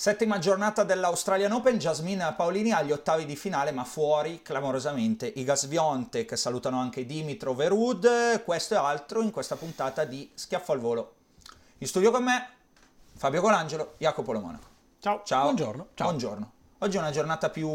Settima giornata dell'Australian Open, Jasmine Paolini agli ottavi di finale, ma fuori clamorosamente i Gasvionte che salutano anche Dimitro Verud. Questo e altro in questa puntata di Schiaffo al volo. In studio con me Fabio Colangelo, Jacopo Lo Monaco. Ciao. Ciao. Buongiorno. Ciao. Buongiorno. Oggi è una giornata più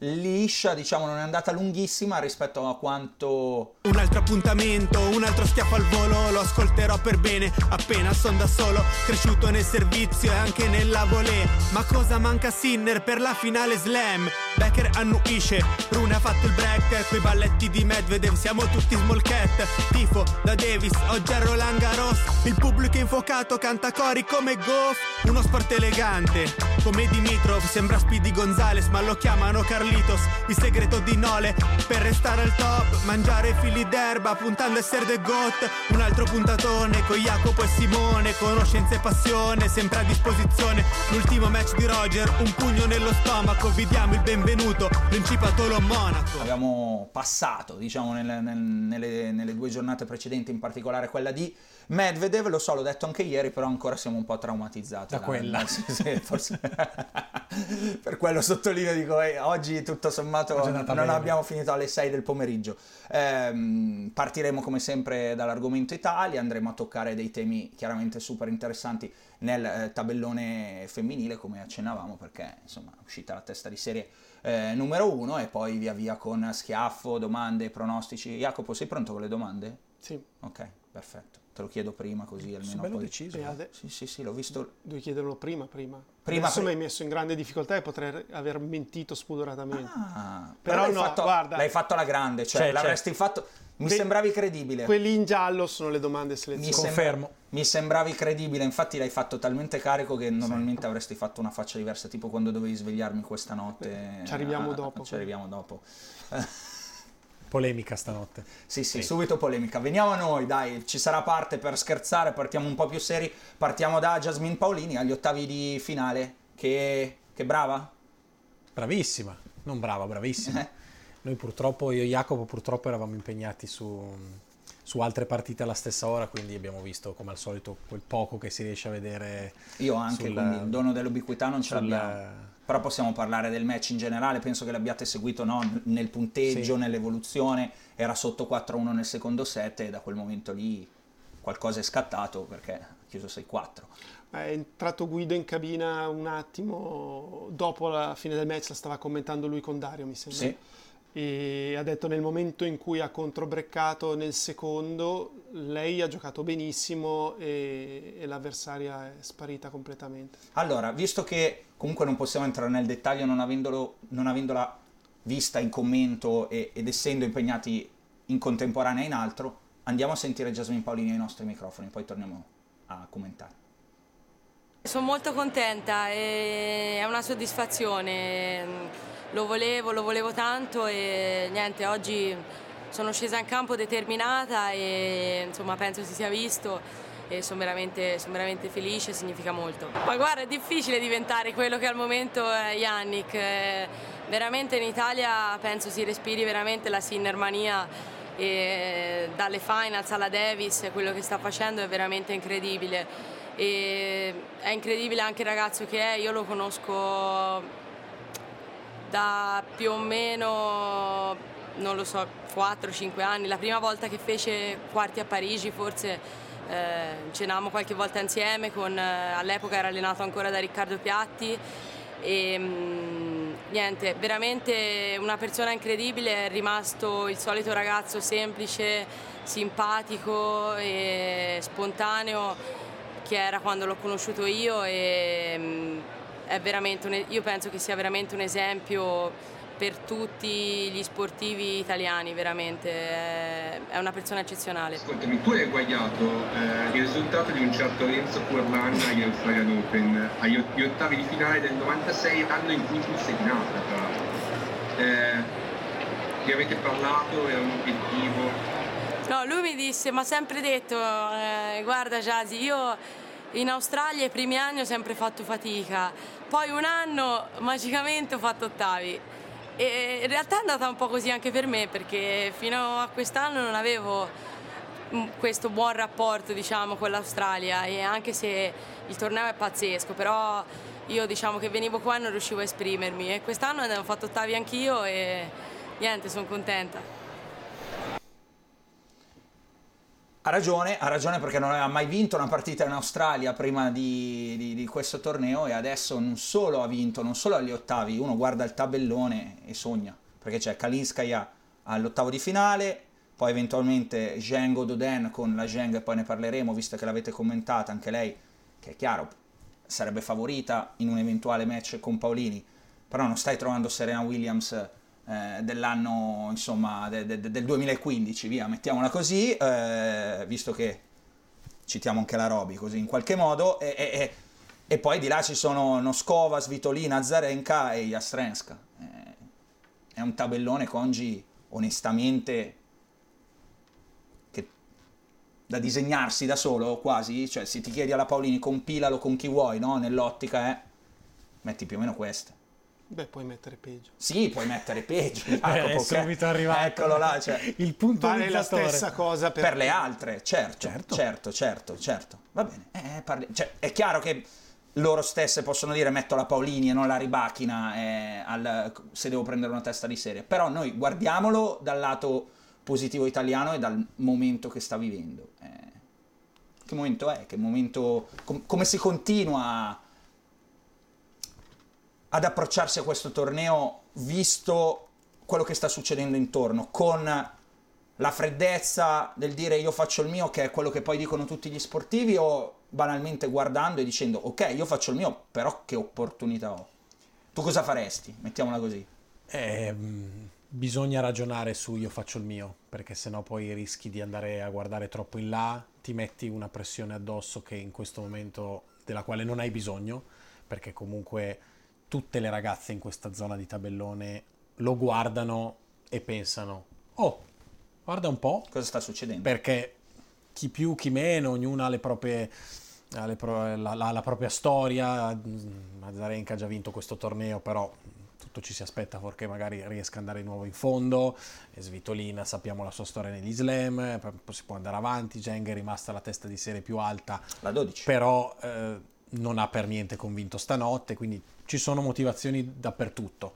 liscia, diciamo, non è andata lunghissima rispetto a quanto Un altro appuntamento, un altro schiaffo al volo, lo ascolterò per bene, appena son da solo, cresciuto nel servizio e anche nella volée. Ma cosa manca a Sinner per la finale slam? Becker annuisce, Rune ha fatto il break, quei balletti di Medvedev, siamo tutti small cat. Tifo da Davis, oggi a Roland Garros, il pubblico infuocato canta cori come Goff, uno sport elegante, come Dimitrov, sembra Speedy Gonzales, ma lo chiamano Carlitos, il segreto di Nole, per restare al top, mangiare fili d'erba, puntando a essere the goat, un altro puntatone con Jacopo e Simone, conoscenza e passione, sempre a disposizione, l'ultimo match di Roger, un pugno nello stomaco, vi diamo il benvenuto, Principatolo a Monaco. abbiamo passato, diciamo, nel- nel- nelle, nelle due giornate precedenti, in particolare quella di Medvedev, lo so, l'ho detto anche ieri, però ancora siamo un po' traumatizzati. Da dai. quella. Sì, sì, forse- per quello sottolineo, dico, eh, oggi tutto sommato Oggi non bene. abbiamo finito alle 6 del pomeriggio. Ehm, partiremo come sempre dall'argomento Italia, andremo a toccare dei temi chiaramente super interessanti nel eh, tabellone femminile, come accennavamo, perché insomma è uscita la testa di serie eh, numero uno e poi via via con schiaffo, domande, pronostici. Jacopo, sei pronto con le domande? Sì, Ok, perfetto. Te lo chiedo prima così almeno bello poi... deciso. eh. ade- Sì, sì, sì, l'ho visto... Devi chiederlo prima, prima. Prima, Adesso pri- mi hai messo in grande difficoltà e potrei aver mentito spudoratamente. Ah, Però l'hai no, fatto, guarda. l'hai fatto alla grande, cioè C'è, l'avresti fatto... Mi Que- sembravi credibile. Quelli in giallo sono le domande Mi selezionate. sembra- mi sembravi credibile, infatti l'hai fatto talmente carico che normalmente avresti fatto una faccia diversa, tipo quando dovevi svegliarmi questa notte. Ci arriviamo Ah, dopo. Ci arriviamo dopo. Polemica stanotte. Sì, sì, subito polemica. Veniamo a noi, dai, ci sarà parte per scherzare, partiamo un po' più seri. Partiamo da Jasmine Paolini agli ottavi di finale. Che, che brava? Bravissima, non brava, bravissima. Eh. Noi purtroppo, io e Jacopo purtroppo eravamo impegnati su, su altre partite alla stessa ora, quindi abbiamo visto come al solito quel poco che si riesce a vedere. Io anche, sul- quindi il dono dell'ubiquità non ce l'abbiamo. Però possiamo parlare del match in generale, penso che l'abbiate seguito no? nel punteggio, Sì. nell'evoluzione, era sotto 4-1 nel secondo set e da quel momento lì qualcosa è scattato perché ha chiuso 6-4. È entrato Guido in cabina un attimo dopo la fine del match, la stava commentando lui con Dario, mi sembra. Sì. E ha detto nel momento in cui ha controbreccato nel secondo, lei ha giocato benissimo e, e l'avversaria è sparita completamente. Allora, visto che comunque non possiamo entrare nel dettaglio non, avendolo- non avendola vista in commento e- ed essendo impegnati in contemporanea in altro, andiamo a sentire Jasmine Paolini ai nostri microfoni, poi torniamo a commentare. Sono molto contenta, e è una soddisfazione. Lo volevo, lo volevo tanto e niente, oggi sono scesa in campo determinata e insomma penso si sia visto e sono veramente, sono veramente felice, significa molto. Ma guarda, è difficile diventare quello che al momento è Yannick. Eh, Veramente in Italia penso si respiri veramente la Sinnermania e dalle finals alla Davis quello che sta facendo è veramente incredibile e è incredibile anche il ragazzo che è, io lo conosco da più o meno, non lo so, 4-5 anni, la prima volta che fece quarti a Parigi forse eh, cenavamo qualche volta insieme, con, eh, all'epoca era allenato ancora da Riccardo Piatti. E mh, mm, niente, veramente una persona incredibile, è rimasto il solito ragazzo semplice, simpatico e spontaneo che era quando l'ho conosciuto io e mh, mm, un, io penso che sia veramente un esempio per tutti gli sportivi italiani, veramente, è una persona eccezionale. Ascoltami, tu hai eguagliato eh, il risultato di un certo Renzo Curlan agli Australian Open, agli ottavi di finale del 96, anno in cui tu sei nata, tra l'altro. Eh, vi avete parlato, era un obiettivo? No, lui mi disse, mi ha sempre detto, eh, guarda Jasi, io in Australia i primi anni ho sempre fatto fatica, poi un anno magicamente ho fatto ottavi e in realtà è andata un po' così anche per me perché fino a quest'anno non avevo mm, questo buon rapporto diciamo, con l'Australia e anche se il torneo è pazzesco, però io diciamo che venivo qua e non riuscivo a esprimermi e quest'anno ho fatto ottavi anch'io e niente, sono contenta. Ha ragione, ha ragione perché non aveva mai vinto una partita in Australia prima di, di, di, questo torneo e adesso non solo ha vinto, non solo agli ottavi, uno guarda il tabellone e sogna, perché c'è Kalinskaya all'ottavo di finale, poi eventualmente Zheng Doden con la Zheng, poi ne parleremo visto che l'avete commentata anche lei, che è chiaro, sarebbe favorita in un eventuale match con Paolini, però non stai trovando Serena Williams eh, dell'anno, insomma, de, de, del 2015, via, mettiamola così, eh, visto che citiamo anche la Roby così in qualche modo, e, e, e poi di là ci sono Noskova, Svitolina, Zarenka e Jastrenska. Eh, è un tabellone Congi onestamente che da disegnarsi da solo quasi, cioè se ti chiedi alla Paolini compilalo con chi vuoi, no? Nell'ottica è metti più o meno queste. Beh, puoi mettere peggio. Sì, puoi mettere peggio. Eh, è subito arrivato. Eccolo là, cioè. il punto vale la stessa cosa per, per le altre, certo, certo, certo, certo, certo. Va bene, eh, parli... cioè, è chiaro che loro stesse possono dire metto la Paolini e non la ribacchina eh, al... se devo prendere una testa di serie, però noi guardiamolo dal lato positivo italiano e dal momento che sta vivendo. Eh, che momento è? Che momento... Com- come si continua ad approcciarsi a questo torneo visto quello che sta succedendo intorno, con la freddezza del dire io faccio il mio, che è quello che poi dicono tutti gli sportivi, o banalmente guardando e dicendo ok, io faccio il mio, però che opportunità ho? Tu cosa faresti? Mettiamola così. Eh, bisogna ragionare su io faccio il mio, perché sennò poi rischi di andare a guardare troppo in là, ti metti una pressione addosso che in questo momento della quale non hai bisogno, perché comunque tutte le ragazze in questa zona di tabellone lo guardano e pensano, oh, guarda un po'. Cosa sta succedendo? Perché chi più, chi meno, ognuno ha le proprie... Ha le pro, la, la, la, propria storia, Mazarenka ha già vinto questo torneo, però tutto ci si aspetta perché magari riesca ad andare di nuovo in fondo, e Svitolina sappiamo la sua storia negli slam, si può andare avanti, Geng è rimasta la testa di serie più alta, la 12. però eh, non ha per niente convinto stanotte, quindi ci sono motivazioni dappertutto.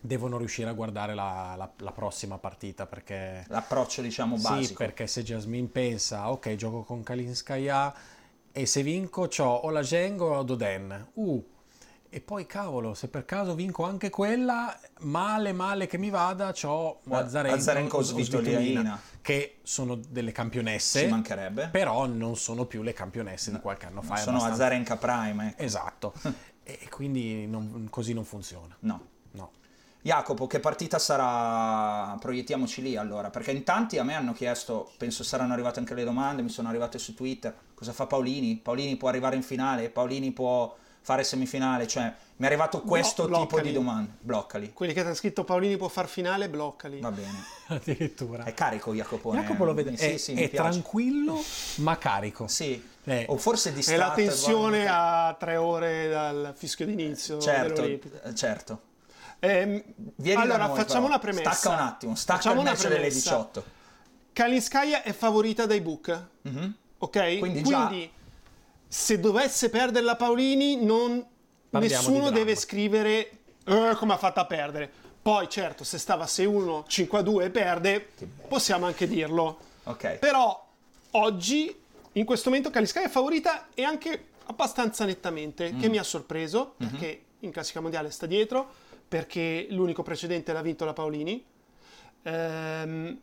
Devono riuscire a guardare la, la, la prossima partita perché... L'approccio diciamo basico. Sì, perché se Jasmine pensa, ok, gioco con Kalinskaya e se vinco ho o la Gengo o Doden. Uh, e poi cavolo, se per caso vinco anche quella, male male che mi vada, ho Azzarenko, Azzarenko o Svitolina, che sono delle campionesse, Ci mancherebbe. però non sono più le campionesse no, di qualche anno fa. Sono abbastanza... Azarenka Prime. Ecco. Esatto, e quindi non, così non funziona. No. No. Jacopo, che partita sarà? Proiettiamoci lì allora, perché in tanti a me hanno chiesto, penso saranno arrivate anche le domande, mi sono arrivate su Twitter, cosa fa Paolini? Paolini può arrivare in finale? Paolini può fare semifinale, cioè mi è arrivato questo Blo- tipo di domande, bloccali. Quelli che ti hanno scritto Paolini può far finale, bloccali. Va bene. Addirittura. È carico Jacopo. Jacopo lo vede, sì, è, sì, è tranquillo ma carico. Sì. Eh. O forse distratto. È la tensione a tre ore dal fischio d'inizio certo, eh, certo. Eh, allora, noi, facciamo però. una premessa. Stacca un attimo, stacca facciamo il match delle 18. Kalinskaya è favorita dai book. Mm-hmm. Ok? Quindi, Quindi già se dovesse perdere la Paolini, non, nessuno deve scrivere eh, come ha fatto a perdere. Poi, certo, se stava 6-1, 5-2 e perde, possiamo anche dirlo. Ok. Però oggi In questo momento Kaliskaya è favorita e anche abbastanza nettamente, Mm. che mi ha sorpreso, Mhm. perché in classica mondiale sta dietro, perché l'unico precedente l'ha vinto la Paolini. Ehm,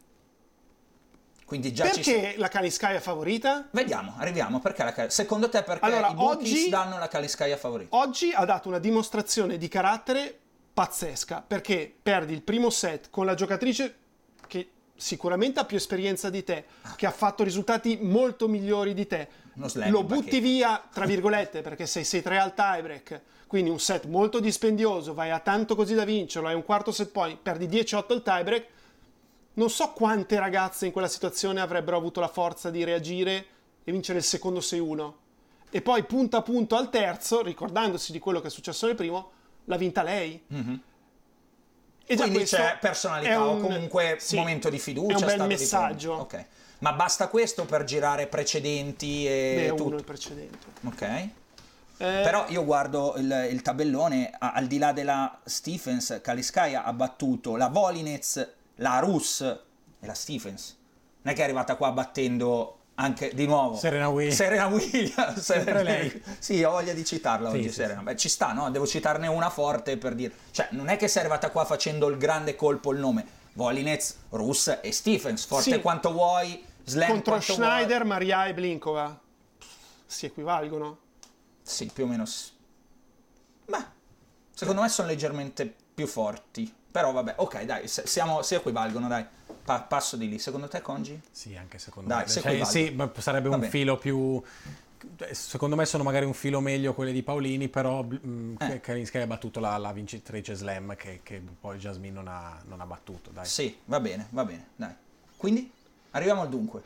Quindi già ci perché la Kaliskaya è favorita? Vediamo, arriviamo. Perché la Kal- Secondo te perché Allora, i bookies oggi- danno la Kaliskaya favorita? Oggi ha dato una dimostrazione di carattere pazzesca, perché perdi il primo set con la giocatrice che sicuramente ha più esperienza di te, che ha fatto risultati molto migliori di te. Lo butti via, tra virgolette, perché sei 6-3 al tiebreak, quindi un set molto dispendioso, vai a tanto così da vincerlo, hai un quarto set point, perdi 10-8 al tiebreak. Non so quante ragazze in quella situazione avrebbero avuto la forza di reagire e vincere il secondo 6-1. E poi punto a punto al terzo, ricordandosi di quello che è successo nel primo, l'ha vinta lei. Mhm. E già Quindi c'è personalità è o un- comunque sì, momento di fiducia. È un bel messaggio. forma. Ok. Ma basta questo per girare precedenti e Beh, tutto? uno il precedente. Ok. Eh, Però io guardo il, il tabellone, al di là della Stephens, Kaliskaya ha battuto la Volinez, la Rus e la Stephens. Non è che è arrivata qua battendo anche di nuovo Serena Williams. Serena Williams. Sempre lei. Sì, ho voglia di citarla Sì, oggi sì, Serena. Beh, ci sta, no? Devo citarne una forte per dire. Cioè, non è che sei arrivata qua facendo il grande colpo il nome. Volinez, Rus e Stephens. Forte Sì. quanto vuoi, slam contro Schneider, Maria e Blinkova si equivalgono. vuoi. Sì, più o meno. Beh, secondo me sono leggermente più forti. Però vabbè, ok, dai, se- siamo, si equivalgono, dai. Pa- passo di lì. Secondo te, Congi? Sì, anche secondo Dai, me. se Cioè, sì, ma sarebbe Va un bene. filo più... Secondo me sono magari un filo meglio quelli di Paolini, però mm, Eh. Kalinskaya ha battuto la, la vincitrice Slam che, che poi Jasmine non ha, non ha battuto. Dai. Sì, va bene, va bene, dai. Quindi, arriviamo al dunque.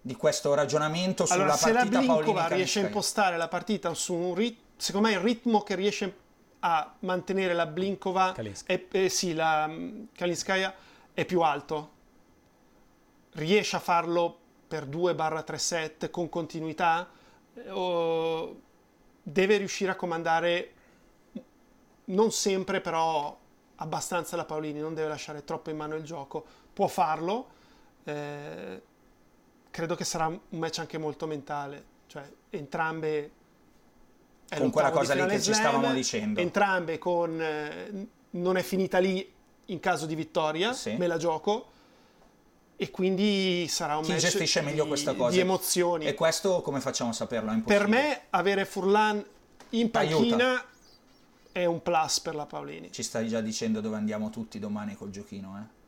Di questo ragionamento sulla Allora, se la partita Blinkova Paolini riesce a impostare la partita su un ritmo, secondo me il ritmo che riesce a mantenere la Blinkova è, eh, sì, la mm, Kalinskaya è più alto. Riesce a farlo per 2-3 set con continuità eh, o deve riuscire a comandare non sempre però abbastanza la Paolini, non deve lasciare troppo in mano il gioco. Può farlo. eh, credo che sarà un match anche molto mentale, cioè entrambe Con quella cosa lì che ci stavamo dicendo. Entrambe con eh, non è finita lì in caso di vittoria, Sì. me la gioco e quindi sarà un Chi match gestisce meglio di, questa cosa? di emozioni. E questo come facciamo a saperlo? È Per me avere Furlan in panchina è un plus per la Paolini. Ci stai già dicendo dove andiamo tutti domani col giochino, eh?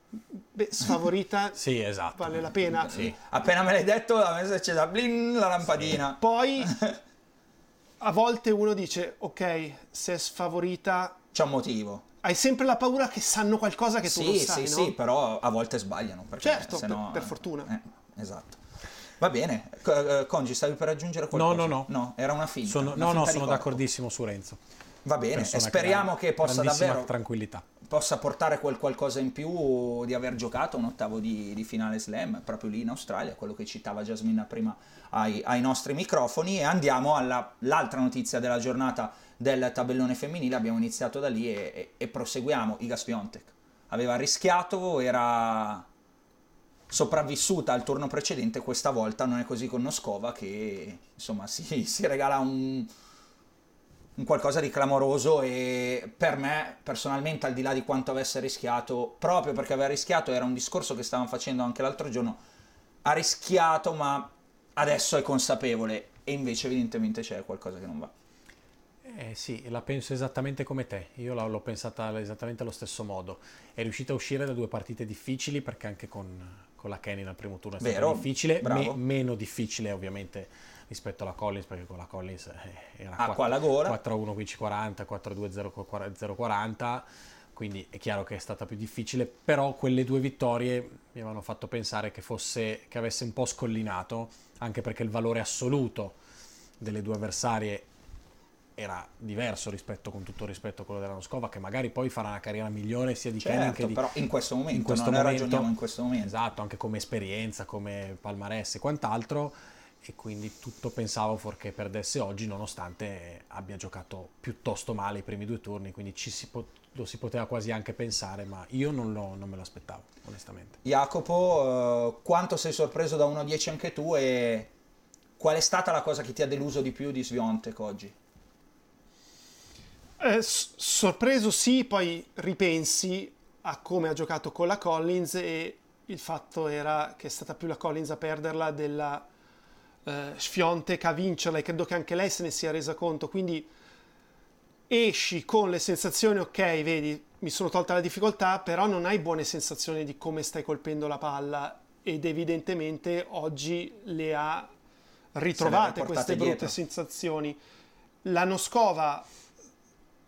Beh, sfavorita Sì, esatto. vale la pena. Sì. Appena me l'hai detto, a me c'è da bling la lampadina. Poi a volte uno dice, ok, se è sfavorita, C'è un motivo. hai sempre la paura che sanno qualcosa che tu sì, non sai, sì, no? sì, però a volte sbagliano. Perché Certo, sennò- per- per fortuna. eh, esatto. Va bene. Eh, Congi, stavi per aggiungere qualcosa? No, no, no. No, era una finta. Sono- una no, no, finta di sono corpo. d'accordissimo su Renzo. Va bene, e speriamo ha che possa davvero tranquillità. possa portare quel qualcosa in più di aver giocato un ottavo di, di finale slam proprio lì in Australia, quello che citava Jasmina prima ai, ai nostri microfoni e andiamo all'altra notizia della giornata del tabellone femminile, abbiamo iniziato da lì e, e- e proseguiamo, Iga Swiatek aveva rischiato, era sopravvissuta al turno precedente, questa volta non è così con Noskova che insomma si, si regala un, un qualcosa di clamoroso e per me personalmente al di là di quanto avesse rischiato proprio perché aveva rischiato era un discorso che stavamo facendo anche l'altro giorno ha rischiato ma adesso è consapevole e invece evidentemente c'è qualcosa che non va Eh sì, la penso esattamente come te. Io l'ho pensata esattamente allo stesso modo. È riuscita a uscire da due partite difficili perché anche con, con la Kenny nel primo turno è stato Vero, difficile, bravo. meno difficile ovviamente rispetto alla Collins perché con la Collins eh, era Acqua alla gola. 4-1 15-40, 4-2 0-40, quindi è chiaro che è stata più difficile, però quelle due vittorie mi avevano fatto pensare che fosse che avesse un po' scollinato, anche perché il valore assoluto delle due avversarie era diverso rispetto, con tutto rispetto a quello della Moscova, che magari poi farà una carriera migliore sia di certo che di però in questo momento in questo no? noi momento- ragioniamo in questo momento Esatto, anche come esperienza, come palmarès e quant'altro. E quindi tutto pensavo fuorché perdesse oggi, nonostante abbia giocato piuttosto male i primi due turni, quindi ci si po- lo si poteva quasi anche pensare, ma io non, lo- non me lo aspettavo, onestamente. Jacopo, eh, quanto sei sorpreso da 1-10 anche tu e qual è stata la cosa che ti ha deluso di più di Sviontek oggi? Eh, sorpreso sì, poi ripensi a come ha giocato con la Collins e il fatto era che è stata più la Collins a perderla della eh, Sfiontek a vincerla e credo che anche lei se ne sia resa conto, quindi esci con le sensazioni, ok, vedi, mi sono tolta la difficoltà, però non hai buone sensazioni di come stai colpendo la palla ed evidentemente oggi le ha ritrovate queste brutte dietro. sensazioni. La Noscova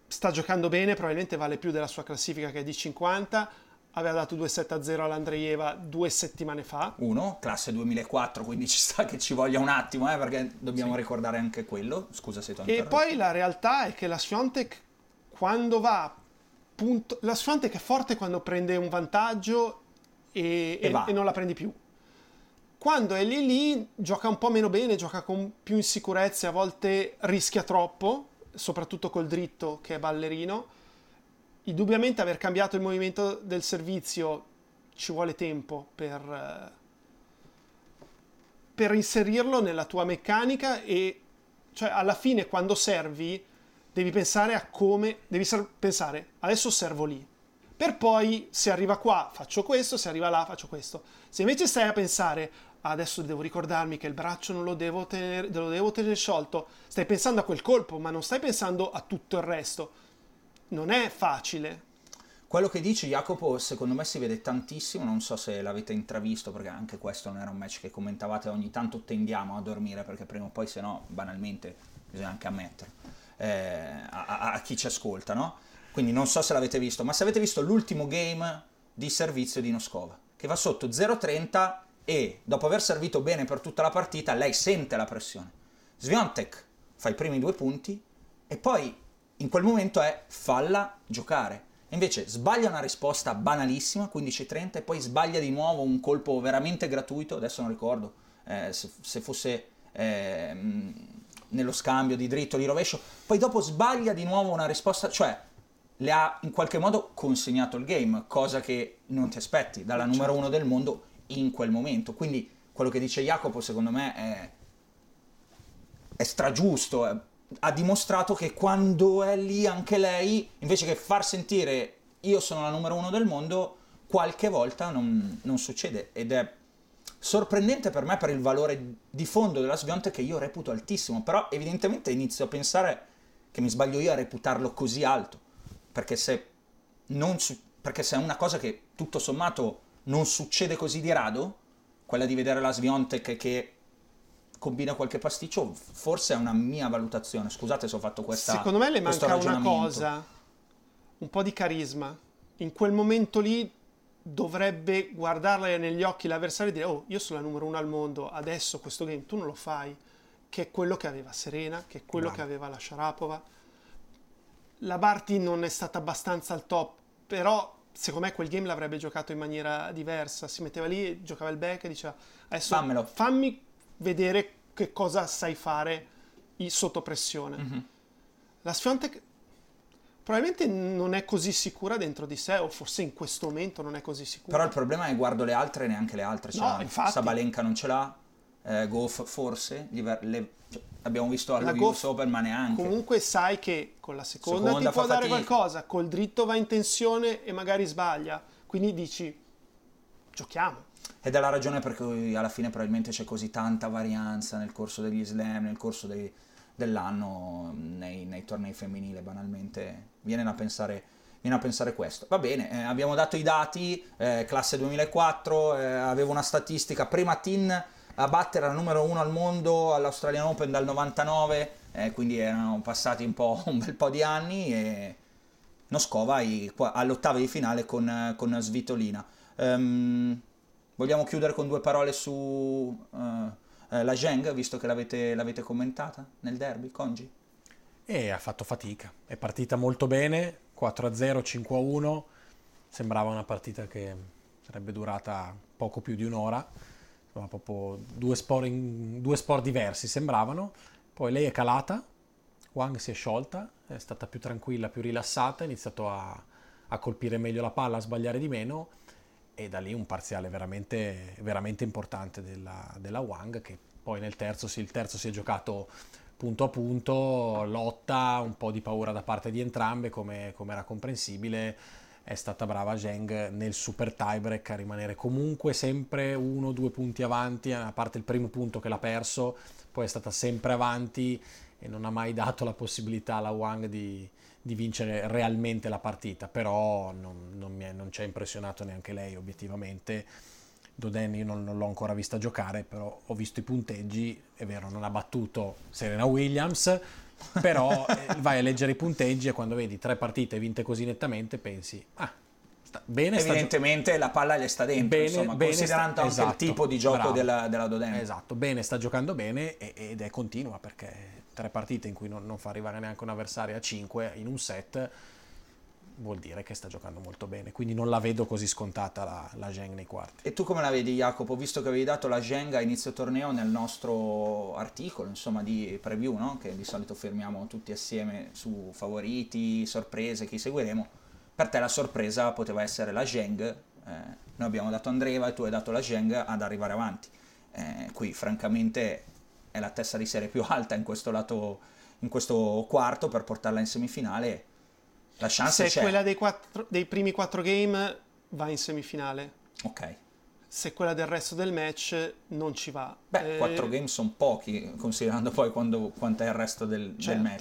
sta giocando bene, probabilmente vale più della sua classifica che è di 50, aveva dato 2-7-0 all'Andreieva due settimane fa. Uno, classe 2004, quindi ci sta che ci voglia un attimo, eh, perché dobbiamo ricordare anche quello. Scusa se ti ho E poi la realtà è che la Swiatek quando va punto, la Swiatek è forte quando prende un vantaggio e, E e non la prendi più. Quando è lì lì gioca un po' meno bene, gioca con più insicurezze, a volte rischia troppo, soprattutto col dritto che è ballerino. Indubbiamente aver cambiato il movimento del servizio ci vuole tempo per, eh, per inserirlo nella tua meccanica e cioè alla fine quando servi devi pensare a come devi ser- pensare adesso servo lì. Per poi se arriva qua faccio questo se arriva là faccio questo. Se invece stai a pensare "Ah, adesso devo ricordarmi che il braccio non lo devo tenere, lo devo tenere sciolto stai pensando a quel colpo ma non stai pensando a tutto il resto non è facile Quello che dice Jacopo, secondo me si vede tantissimo, non so se l'avete intravisto, perché anche questo non era un match che commentavate, ogni tanto tendiamo a dormire, perché prima o poi, se no, banalmente, bisogna anche ammettere, eh, a, a- chi ci ascolta, no? Quindi non so se l'avete visto, ma se avete visto l'ultimo game di servizio di Noskova, che va sotto 0-30 e dopo aver servito bene per tutta la partita, lei sente la pressione. Sviontek fa i primi due punti e poi in quel momento è falla giocare. Invece sbaglia una risposta banalissima, 15-30, e poi sbaglia di nuovo un colpo veramente gratuito, adesso non ricordo eh, se, se fosse eh, nello scambio di dritto o di rovescio, poi dopo sbaglia di nuovo una risposta, cioè le ha in qualche modo consegnato il game, cosa che non ti aspetti dalla numero uno del mondo in quel momento. Quindi quello che dice Jacopo secondo me è, è stragiusto, eh. Ha dimostrato che quando è lì anche lei, invece che far sentire io sono la numero uno del mondo, qualche volta non, non succede. Ed è sorprendente per me per il valore di fondo della Svionte che io reputo altissimo, però evidentemente inizio a pensare che mi sbaglio io a reputarlo così alto, perché se, non su- perché se è una cosa che tutto sommato non succede così di rado, quella di vedere la Sviontek che combina qualche pasticcio, forse è una mia valutazione. Scusate se ho fatto questa Secondo me le manca una cosa, un po' di carisma. In quel momento lì dovrebbe guardarle negli occhi l'avversario e dire oh, io sono la numero uno al mondo, adesso questo game tu non lo fai, che è quello che aveva Serena, che è quello Bravo. che aveva la Sharapova. La Barty non è stata abbastanza al top, però secondo me quel game l'avrebbe giocato in maniera diversa. Si metteva lì, giocava il back e diceva adesso Fammelo. fammi vedere che cosa sai fare sotto pressione. Mhm. La Sfiontek probabilmente non è così sicura dentro di sé, o forse in questo momento non è così sicura. Però il problema è guardo le altre, neanche le altre ce No, l'hanno. infatti. Sabalenka non ce l'ha, eh, Goff forse, gli ver- le- cioè, abbiamo visto allo La US Goff Open ma neanche. Comunque sai che con la seconda, Seconda ti può dare fatica. qualcosa, col dritto va in tensione e magari sbaglia. Quindi dici, giochiamo. Ed è la ragione per cui alla fine probabilmente c'è così tanta varianza nel corso degli slam, nel corso dei- dell'anno, nei, nei tornei femminili, banalmente. Viene da pensare, viene a pensare questo. Va bene, eh, abbiamo dato i dati, eh, classe 2004, eh, avevo una statistica, prima Tin a battere la numero uno al mondo all'Australian Open dal 99, eh, quindi erano passati un, po', un bel po' di anni e qua- all'ottava di finale con, con Svitolina. Ehm, vogliamo chiudere con due parole su eh, eh, la Zheng, visto che l'avete, l'avete commentata nel derby, Congi? E ha fatto fatica. È partita molto bene, 4-0, 5-1. Sembrava una partita che sarebbe durata poco più di un'ora. Insomma, proprio due sport, in- due sport diversi sembravano. Poi lei è calata, Wang si è sciolta, è stata più tranquilla, più rilassata, ha iniziato a, a colpire meglio la palla, a sbagliare di meno. E da lì un parziale veramente, veramente importante della, della Wang che Poi nel terzo, sì, il terzo si è giocato punto a punto, lotta, un po' di paura da parte di entrambe, come, come era comprensibile. È stata brava Zheng nel super tiebreak a rimanere comunque sempre uno o due punti avanti, a parte il primo punto che l'ha perso, poi è stata sempre avanti e non ha mai dato la possibilità alla Wang di, di vincere realmente la partita, però non, non, è, non, ci ha impressionato neanche lei obiettivamente. Doden io non, non, l'ho ancora vista giocare, però ho visto i punteggi, è vero, non ha battuto Serena Williams, però eh, vai a leggere i punteggi e quando vedi tre partite vinte così nettamente pensi, ah, sta, bene Evidentemente sta la palla gli sta dentro, bene, insomma, bene considerando sta, esatto, il tipo di gioco bravo, della, della Doden. Esatto, bene, sta giocando bene ed è continua perché tre partite in cui non, non fa arrivare neanche un avversario a 5 in un set vuol dire che sta giocando molto bene, quindi non la vedo così scontata la, la Zheng nei quarti. E tu come la vedi Jacopo, visto che avevi dato la Zheng a inizio torneo nel nostro articolo, insomma di preview, no? che di solito fermiamo tutti assieme su favoriti, sorprese, chi seguiremo, per te la sorpresa poteva essere la Zheng, eh, noi abbiamo dato Andreva e tu hai dato la Zheng ad arrivare avanti. Eh, qui francamente è la testa di serie più alta in questo lato, in questo quarto per portarla in semifinale. La chance Se c'è. quella dei, quattro, dei primi quattro game va in semifinale. Ok. Se quella del resto del match non ci va. Beh, Eh, quattro game sono pochi, considerando poi quando, quanto è il resto del, del Certo. match.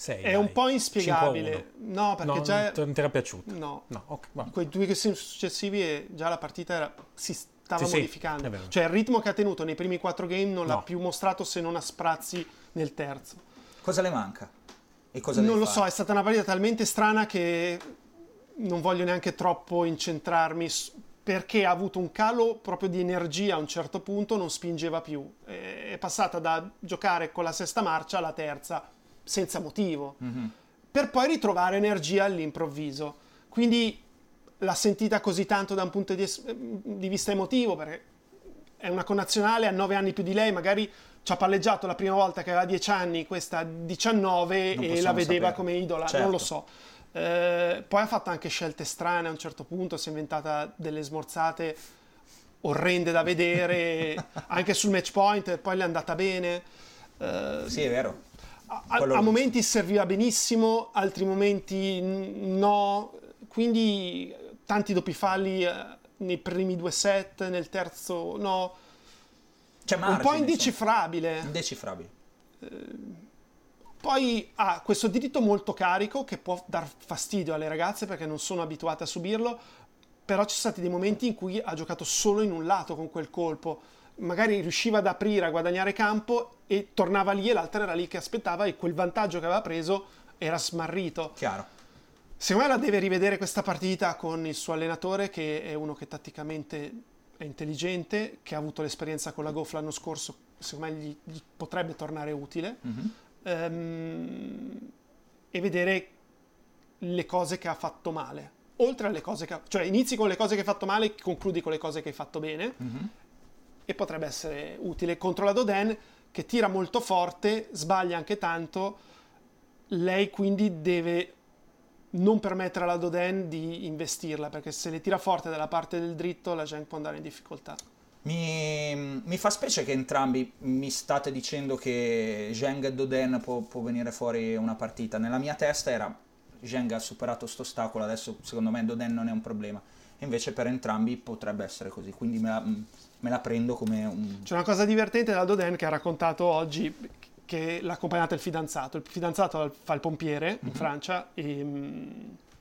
Sei, È dai. un po' inspiegabile. 5 a 1. No, perché No, già... non ti era piaciuto? No. No, ok, va. Quei due che sono successivi e già la partita era- si stava Sì, sì, modificando. è vero. cioè il ritmo che ha tenuto nei primi quattro game non l'ha No. più mostrato se non a sprazzi nel terzo. Cosa le manca? E cosa non lo so, fare? è stata una partita talmente strana che non voglio neanche troppo incentrarmi s- perché ha avuto un calo proprio di energia a un certo punto, non spingeva più. È passata da giocare con la sesta marcia alla terza senza motivo, per poi ritrovare energia all'improvviso. Quindi l'ha sentita così tanto da un punto di, es- di vista emotivo, perché è una connazionale, ha 9 anni più di lei, magari ci ha palleggiato la prima volta che aveva 10 anni, questa ha 19 Non e la vedeva sapere. come idola, Certo. non lo so. Eh, poi ha fatto anche scelte strane a un certo punto, si è inventata delle smorzate orrende da vedere, anche sul match point, poi le è andata bene. Eh, Sì, è vero. A, Quello- a momenti serviva benissimo, altri momenti no, quindi tanti doppi falli eh, nei primi due set, nel terzo no. C'è Un po' margine, indecifrabile. insomma. Indecifrabile. Poi ha questo diritto molto carico che può dar fastidio alle ragazze perché non sono abituate a subirlo, però ci sono stati dei momenti in cui ha giocato solo in un lato con quel colpo. Magari riusciva ad aprire, a guadagnare campo e tornava lì e l'altra era lì che aspettava e quel vantaggio che aveva preso era smarrito. Chiaro. Secondo me la deve rivedere questa partita con il suo allenatore che è uno che tatticamente è intelligente, che ha avuto l'esperienza con la Goff l'anno scorso, secondo me gli, gli potrebbe tornare utile. Ehm, e vedere le cose che ha fatto male. Oltre alle cose che ha... Cioè inizi con le cose che hai fatto male, concludi con le cose che hai fatto bene. E potrebbe essere utile contro la Doden che tira molto forte, sbaglia anche tanto. Lei quindi deve non permettere alla Doden di investirla perché se le tira forte dalla parte del dritto la Zheng può andare in difficoltà. Mi, mi fa specie che entrambi mi state dicendo che Zheng e Doden può, può venire fuori una partita. Nella mia testa era Zheng ha superato sto ostacolo, adesso secondo me Doden non è un problema. Invece per entrambi potrebbe essere così, quindi me la, me la prendo come un... C'è una cosa divertente della Doden che ha raccontato oggi che l'ha accompagnata il fidanzato. Il fidanzato fa il pompiere in Francia e, mm,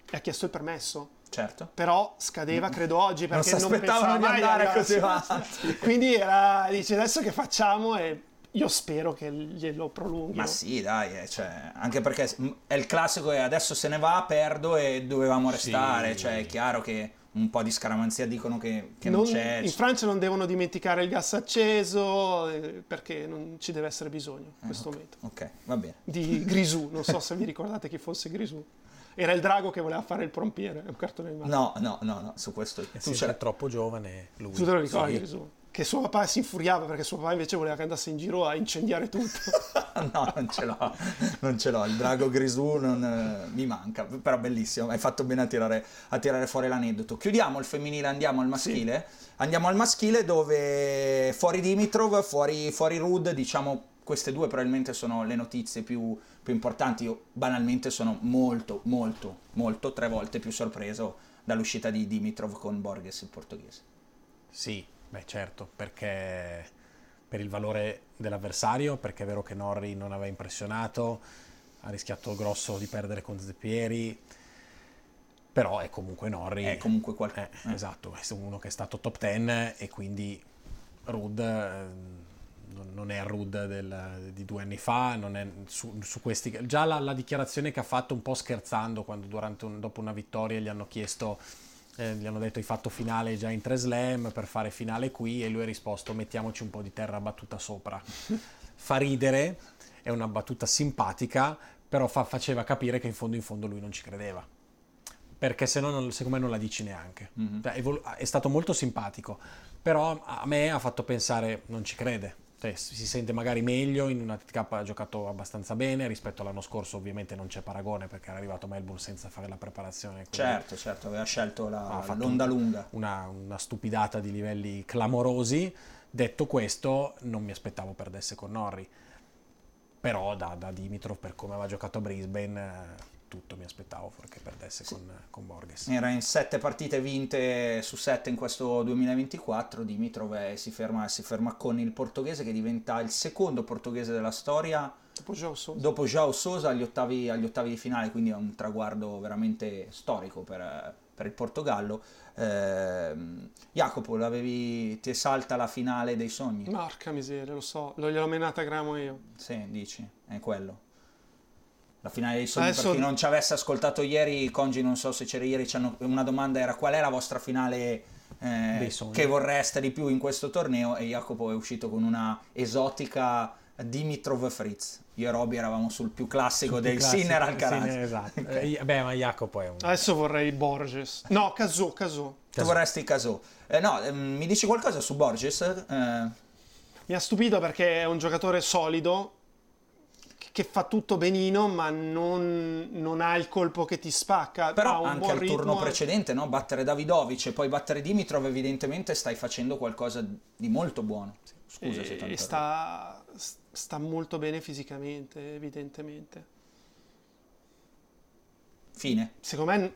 e ha chiesto il permesso. Certo. Però scadeva, credo, oggi Non perché si non, aspettavano di mai andare arrivasse. così avanti. Quindi era, dice adesso che facciamo? E io spero che glielo prolunghi. Ma sì, dai, eh, cioè, anche perché è il classico e adesso se ne va, perdo e dovevamo restare, sì. cioè è chiaro che un po' di scaramanzia dicono che, che non, non, c'è. In Francia non devono dimenticare il gas acceso eh, perché non ci deve essere bisogno in questo eh, momento. Ok, va bene. Di Grisù, non so se vi ricordate chi fosse Grisù. Era il drago che voleva fare il pompiere, un cartone animato. No, no, no, no, su questo... Tu sei troppo giovane, lui. Tu te lo ricordi, sì. Grisù? Che suo papà si infuriava perché suo papà invece voleva che andasse in giro a incendiare tutto. no, non ce l'ho, non ce l'ho, il drago grisù non, eh, mi manca, però bellissimo, hai fatto bene a tirare, a tirare, fuori l'aneddoto. Chiudiamo il femminile, andiamo al maschile? Sì. Andiamo al maschile dove fuori Dimitrov, fuori, fuori Rud, diciamo queste due probabilmente sono le notizie più, più importanti, io banalmente sono molto, molto, molto, tre volte più sorpreso dall'uscita di Dimitrov con Borges, il portoghese. Sì, Beh, certo, perché per il valore dell'avversario, perché è vero che Norri non aveva impressionato, ha rischiato grosso di perdere con Zeppieri, però è comunque Norri. È comunque qualcosa. Eh, eh. Esatto, è uno che è stato top 10 e quindi Rud eh, non è il Rud del, di due anni fa, non è su, su questi... Già la, la, dichiarazione che ha fatto un po' scherzando quando un, dopo una vittoria gli hanno chiesto eh, gli hanno detto hai fatto finale già in tre slam per fare finale qui e lui ha risposto mettiamoci un po' di terra battuta sopra. Fa ridere, è una battuta simpatica, però fa, faceva capire che in fondo in fondo lui non ci credeva. Perché se no, non, secondo me, non la dici neanche. Mm-hmm. È, è stato molto simpatico, però a me ha fatto pensare non ci crede cioè, si sente magari meglio, in una TK ha giocato abbastanza bene, rispetto all'anno scorso ovviamente non c'è paragone perché era arrivato a Melbourne senza fare la preparazione. Certo, certo, aveva scelto la, l'onda lunga. Una, una stupidata di livelli clamorosi. Detto questo, non mi aspettavo perdesse con Norri. Però da, da Dimitrov, per come aveva giocato a Brisbane tutto mi aspettavo perché perdesse sì. con, con, Borges. Era in sette partite vinte su sette in questo 2024, Dimitrov eh, si ferma, si ferma con il portoghese che diventa il secondo portoghese della storia dopo João Sousa, dopo João Sousa agli, ottavi, agli, ottavi, di finale, quindi è un traguardo veramente storico per, per il Portogallo. Eh, Jacopo, ti salta la finale dei sogni? Marca miseria, lo so, lo gliel'ho menata a gramo io. Sì, dici, è quello la finale dei sogni Adesso... per chi non ci avesse ascoltato ieri Congi non so se c'era ieri una domanda era qual è la vostra finale eh, che vorreste di più in questo torneo? E Jacopo è uscito con una esotica Dimitrov Fritz. Io e Roby eravamo sul più classico sul del classico, Sinner Alcaraz Sinner, esatto. okay. eh, beh ma Jacopo è un adesso vorrei Borges. No Casò Casò tu vorresti Casò eh, no ehm, mi dici qualcosa su Borges? Eh... mi ha stupito perché è un giocatore solido che fa tutto benino, ma non, non, ha il colpo che ti spacca. Però anche al turno precedente, no? battere Davidovic e poi battere Dimitrov, evidentemente stai facendo qualcosa di molto buono. Scusa e, se tanto. Sta, sta molto bene fisicamente, evidentemente. Fine. Secondo me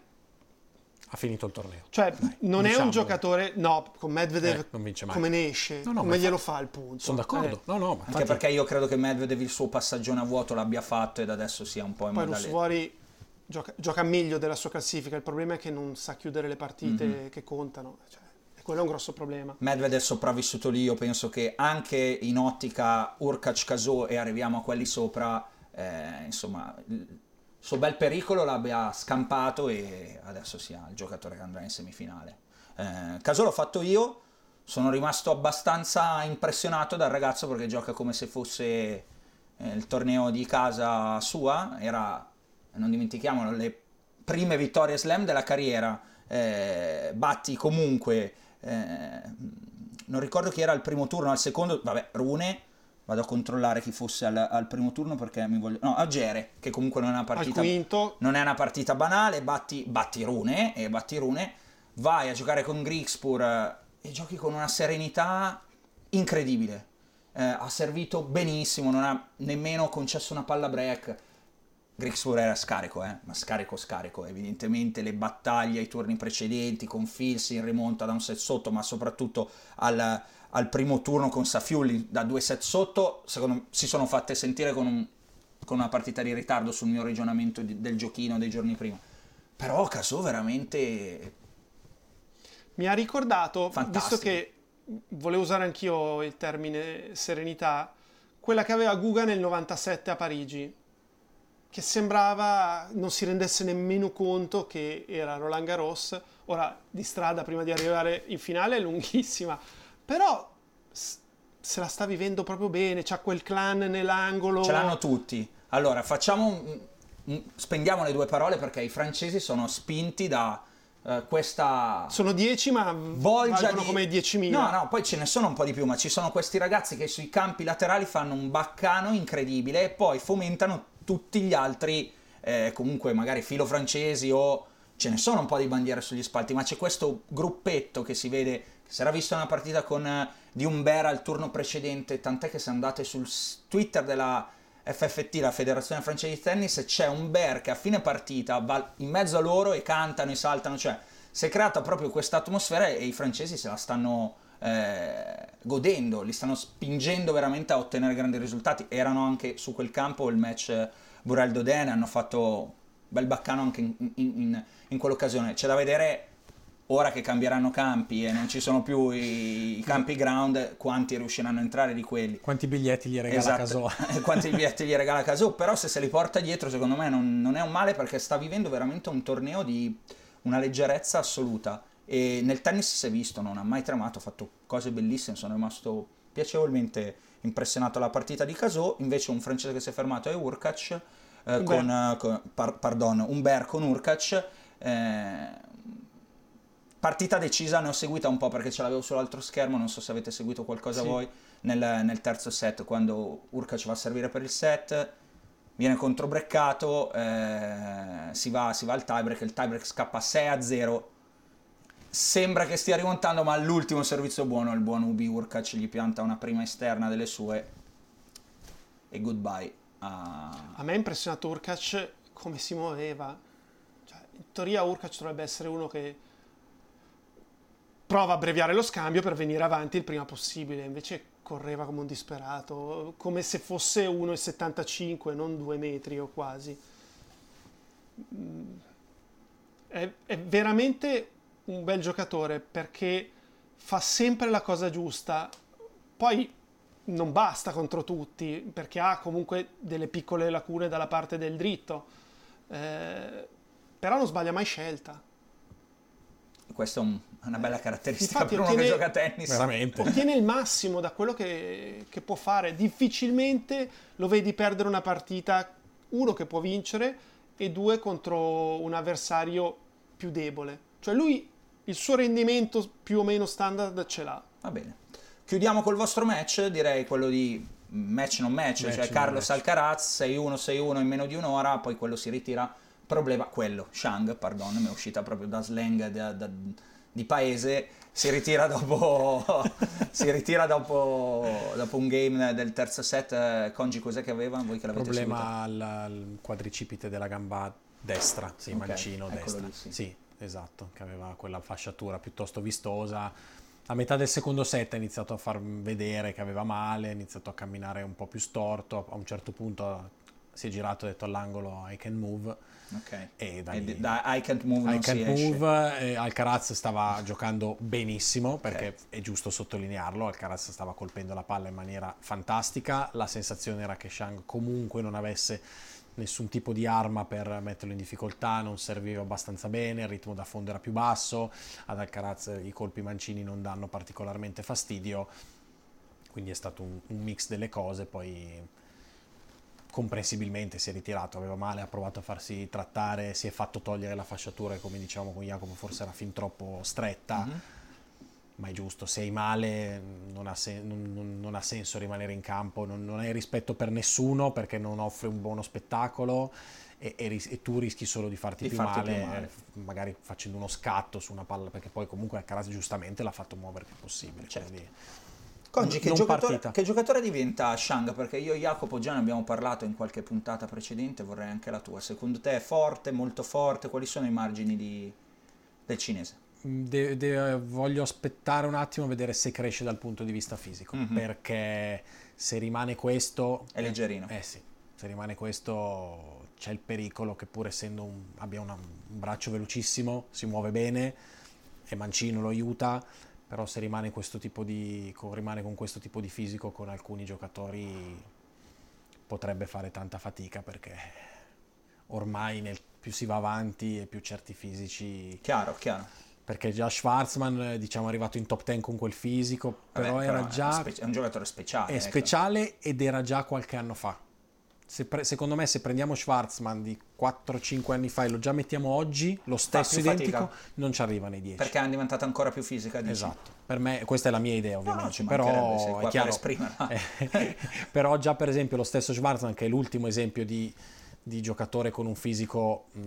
ha finito il torneo. Cioè, Dai, non diciamo. è un giocatore. No, con Medvedev eh, non vince mai. come ne esce? No, no, come glielo fa, il punto? Sono d'accordo. Eh. No, no, Anche infatti... perché io credo che Medvedev il suo passaggio a vuoto l'abbia fatto ed adesso sia un po' in Poi Russuori gioca, gioca meglio della sua classifica. Il problema è che non sa chiudere le partite mm-hmm. che contano. Cioè, quello è un grosso problema. Medvedev è sopravvissuto lì. Io penso che anche in ottica Urkac Caso e arriviamo a quelli sopra. Eh, insomma suo bel pericolo l'abbia scampato e adesso sia il giocatore che andrà in semifinale. Eh, caso l'ho fatto io, sono rimasto abbastanza impressionato dal ragazzo perché gioca come se fosse eh, il torneo di casa sua, era, non dimentichiamolo, le prime vittorie slam della carriera, eh, batti comunque, eh, non ricordo chi era al primo turno, al secondo, vabbè, Rune, Vado a controllare chi fosse al, al, primo turno perché mi voglio... No, Agere, che comunque non è una partita... Non è una partita banale, batti, batti Rune e batti Rune, vai a giocare con Grixpur eh, e giochi con una serenità incredibile. Eh, ha servito benissimo, non ha nemmeno concesso una palla break. Grixpur era scarico, eh? ma scarico scarico. Evidentemente le battaglie ai turni precedenti con Fils in rimonta da un set sotto, ma soprattutto al al primo turno con Safiulli da due set sotto, secondo si sono fatte sentire con, un, con una partita di ritardo sul mio ragionamento di, del giochino dei giorni prima. Però Caso veramente... Mi ha ricordato, Fantastico. visto che volevo usare anch'io il termine serenità, quella che aveva Guga nel 97 a Parigi, che sembrava non si rendesse nemmeno conto che era Roland Garros. Ora, di strada prima di arrivare in finale è lunghissima, però se la sta vivendo proprio bene, c'ha quel clan nell'angolo. Ce l'hanno tutti. Allora, facciamo spendiamo le due parole perché i francesi sono spinti da uh, questa sono 10 ma volgiano di... come 10.000 no no poi ce ne sono un po' di più ma ci sono questi ragazzi che sui campi laterali fanno un baccano incredibile e poi fomentano tutti gli altri eh, comunque magari filo francesi o ce ne sono un po' di bandiere sugli spalti ma c'è questo gruppetto che si vede si era visto una partita con uh, di Umbera al turno precedente tant'è che se andate sul Twitter della FFT, la Federazione Francese di Tennis, c'è un Bear che a fine partita va in mezzo a loro e cantano e saltano, cioè si è creata proprio questa atmosfera e i francesi se la stanno eh, godendo, li stanno spingendo veramente a ottenere grandi risultati. Erano anche su quel campo il match Burel-Doden, hanno fatto bel baccano anche in, in, in, in quell'occasione. C'è da vedere ora che cambieranno campi e non ci sono più i, i campi ground, quanti riusciranno a entrare di quelli? Quanti biglietti gli regala esatto. Casò? quanti biglietti gli regala Casò? Però se se li porta dietro, secondo me non, non, è un male perché sta vivendo veramente un torneo di una leggerezza assoluta. E nel tennis si è visto, non ha mai tremato, ha fatto cose bellissime, sono rimasto piacevolmente impressionato alla partita di Casò. Invece un francese che si è fermato è Urkac. Eh, con, con par, pardon, Umber con Urkac. Eh, Partita decisa, ne ho seguita un po' perché ce l'avevo sull'altro schermo, non so se avete seguito qualcosa sì. voi nel, nel, terzo set, quando Urca ci va a servire per il set, viene controbreccato, eh, si, va, si, va, al tiebreak, il tiebreak scappa 6 a 0. Sembra che stia rimontando, ma all'ultimo servizio buono il buon Ubi Urkac gli pianta una prima esterna delle sue e goodbye. A, a me ha impressionato Urkac come si muoveva. Cioè, in teoria Urkac dovrebbe essere uno che prova a abbreviare lo scambio per venire avanti il prima possibile, invece correva come un disperato, come se fosse 1,75, non 2 metri o quasi. È, è veramente un bel giocatore perché fa sempre la cosa giusta, poi non basta contro tutti perché ha comunque delle piccole lacune dalla parte del dritto, eh, però non sbaglia mai scelta questa è un, una bella caratteristica Infatti, per uno ottiene, che gioca a tennis. Veramente. Ottiene il massimo da quello che, che, può fare. Difficilmente lo vedi perdere una partita, uno che può vincere e due contro un avversario più debole. Cioè lui il suo rendimento più o meno standard ce l'ha. Va bene. Chiudiamo col vostro match, direi quello di match non match, match cioè Carlos match. Alcaraz 6-1, 6-1 in meno di un'ora, poi quello si ritira problema, quello, Shang, pardon, mi è uscita proprio da slang da, da, di paese, si ritira dopo, si ritira dopo, dopo, un game del terzo set. Congi, cos'è che aveva? Voi che l'avete Problema al, al, quadricipite della gamba destra, sì, okay, mancino destra. Lì, sì. sì, esatto, che aveva quella fasciatura piuttosto vistosa. A metà del secondo set ha iniziato a far vedere che aveva male, ha iniziato a camminare un po' più storto, a un certo punto si è girato e ha detto all'angolo I can move Ok. E da, lì, da I Can't Move I Can't Move, eh, Alcaraz stava giocando benissimo, perché okay. è giusto sottolinearlo, Alcaraz stava colpendo la palla in maniera fantastica, la sensazione era che Shang comunque non avesse nessun tipo di arma per metterlo in difficoltà, non serviva abbastanza bene, il ritmo da fondo era più basso, ad Alcaraz i colpi mancini non danno particolarmente fastidio, quindi è stato un, un mix delle cose, poi comprensibilmente si è ritirato, aveva male, ha provato a farsi trattare, si è fatto togliere la fasciatura, come diciamo con Jacopo forse era fin troppo stretta, mm-hmm. ma è giusto, se hai male non ha, sen- non, non ha senso rimanere in campo, non, non, hai rispetto per nessuno perché non offre un buono spettacolo e, e, ris- e tu rischi solo di farti, di più, farti male, più, male, magari facendo uno scatto su una palla, perché poi comunque Alcaraz giustamente l'ha fatto muovere il più possibile. Certo. Quindi, Congi, che giocatore, che giocatore, diventa Shang? Perché io e Jacopo già ne abbiamo parlato in qualche puntata precedente, vorrei anche la tua. Secondo te è forte, molto forte? Quali sono i margini di, del cinese? De, de, voglio aspettare un attimo a vedere se cresce dal punto di vista fisico, mm-hmm. perché se rimane questo... È leggerino. Eh, eh sì, se rimane questo c'è il pericolo che pur essendo un, abbia una, un braccio velocissimo, si muove bene e Mancino lo aiuta, però se rimane, questo tipo di, con, rimane con questo tipo di fisico con alcuni giocatori potrebbe fare tanta fatica perché ormai nel, più si va avanti e più certi fisici... Chiaro, chiaro. Perché già Schwarzman, diciamo, è arrivato in top 10 con quel fisico, però Vabbè, era però già... È un giocatore speciale. È ecco. speciale ed era già qualche anno fa. Se pre- secondo me se prendiamo Schwarzman di 4-5 anni fa e lo già mettiamo oggi, lo stesso identico, fatica. non ci arriva nei 10. Perché è diventata ancora più fisica. Dici? Esatto, per me questa è la mia idea no, ovviamente, sei però è per chiaro. esprimerla. Eh, però già per esempio lo stesso Schwarzman che è l'ultimo esempio di, di giocatore con un fisico mh,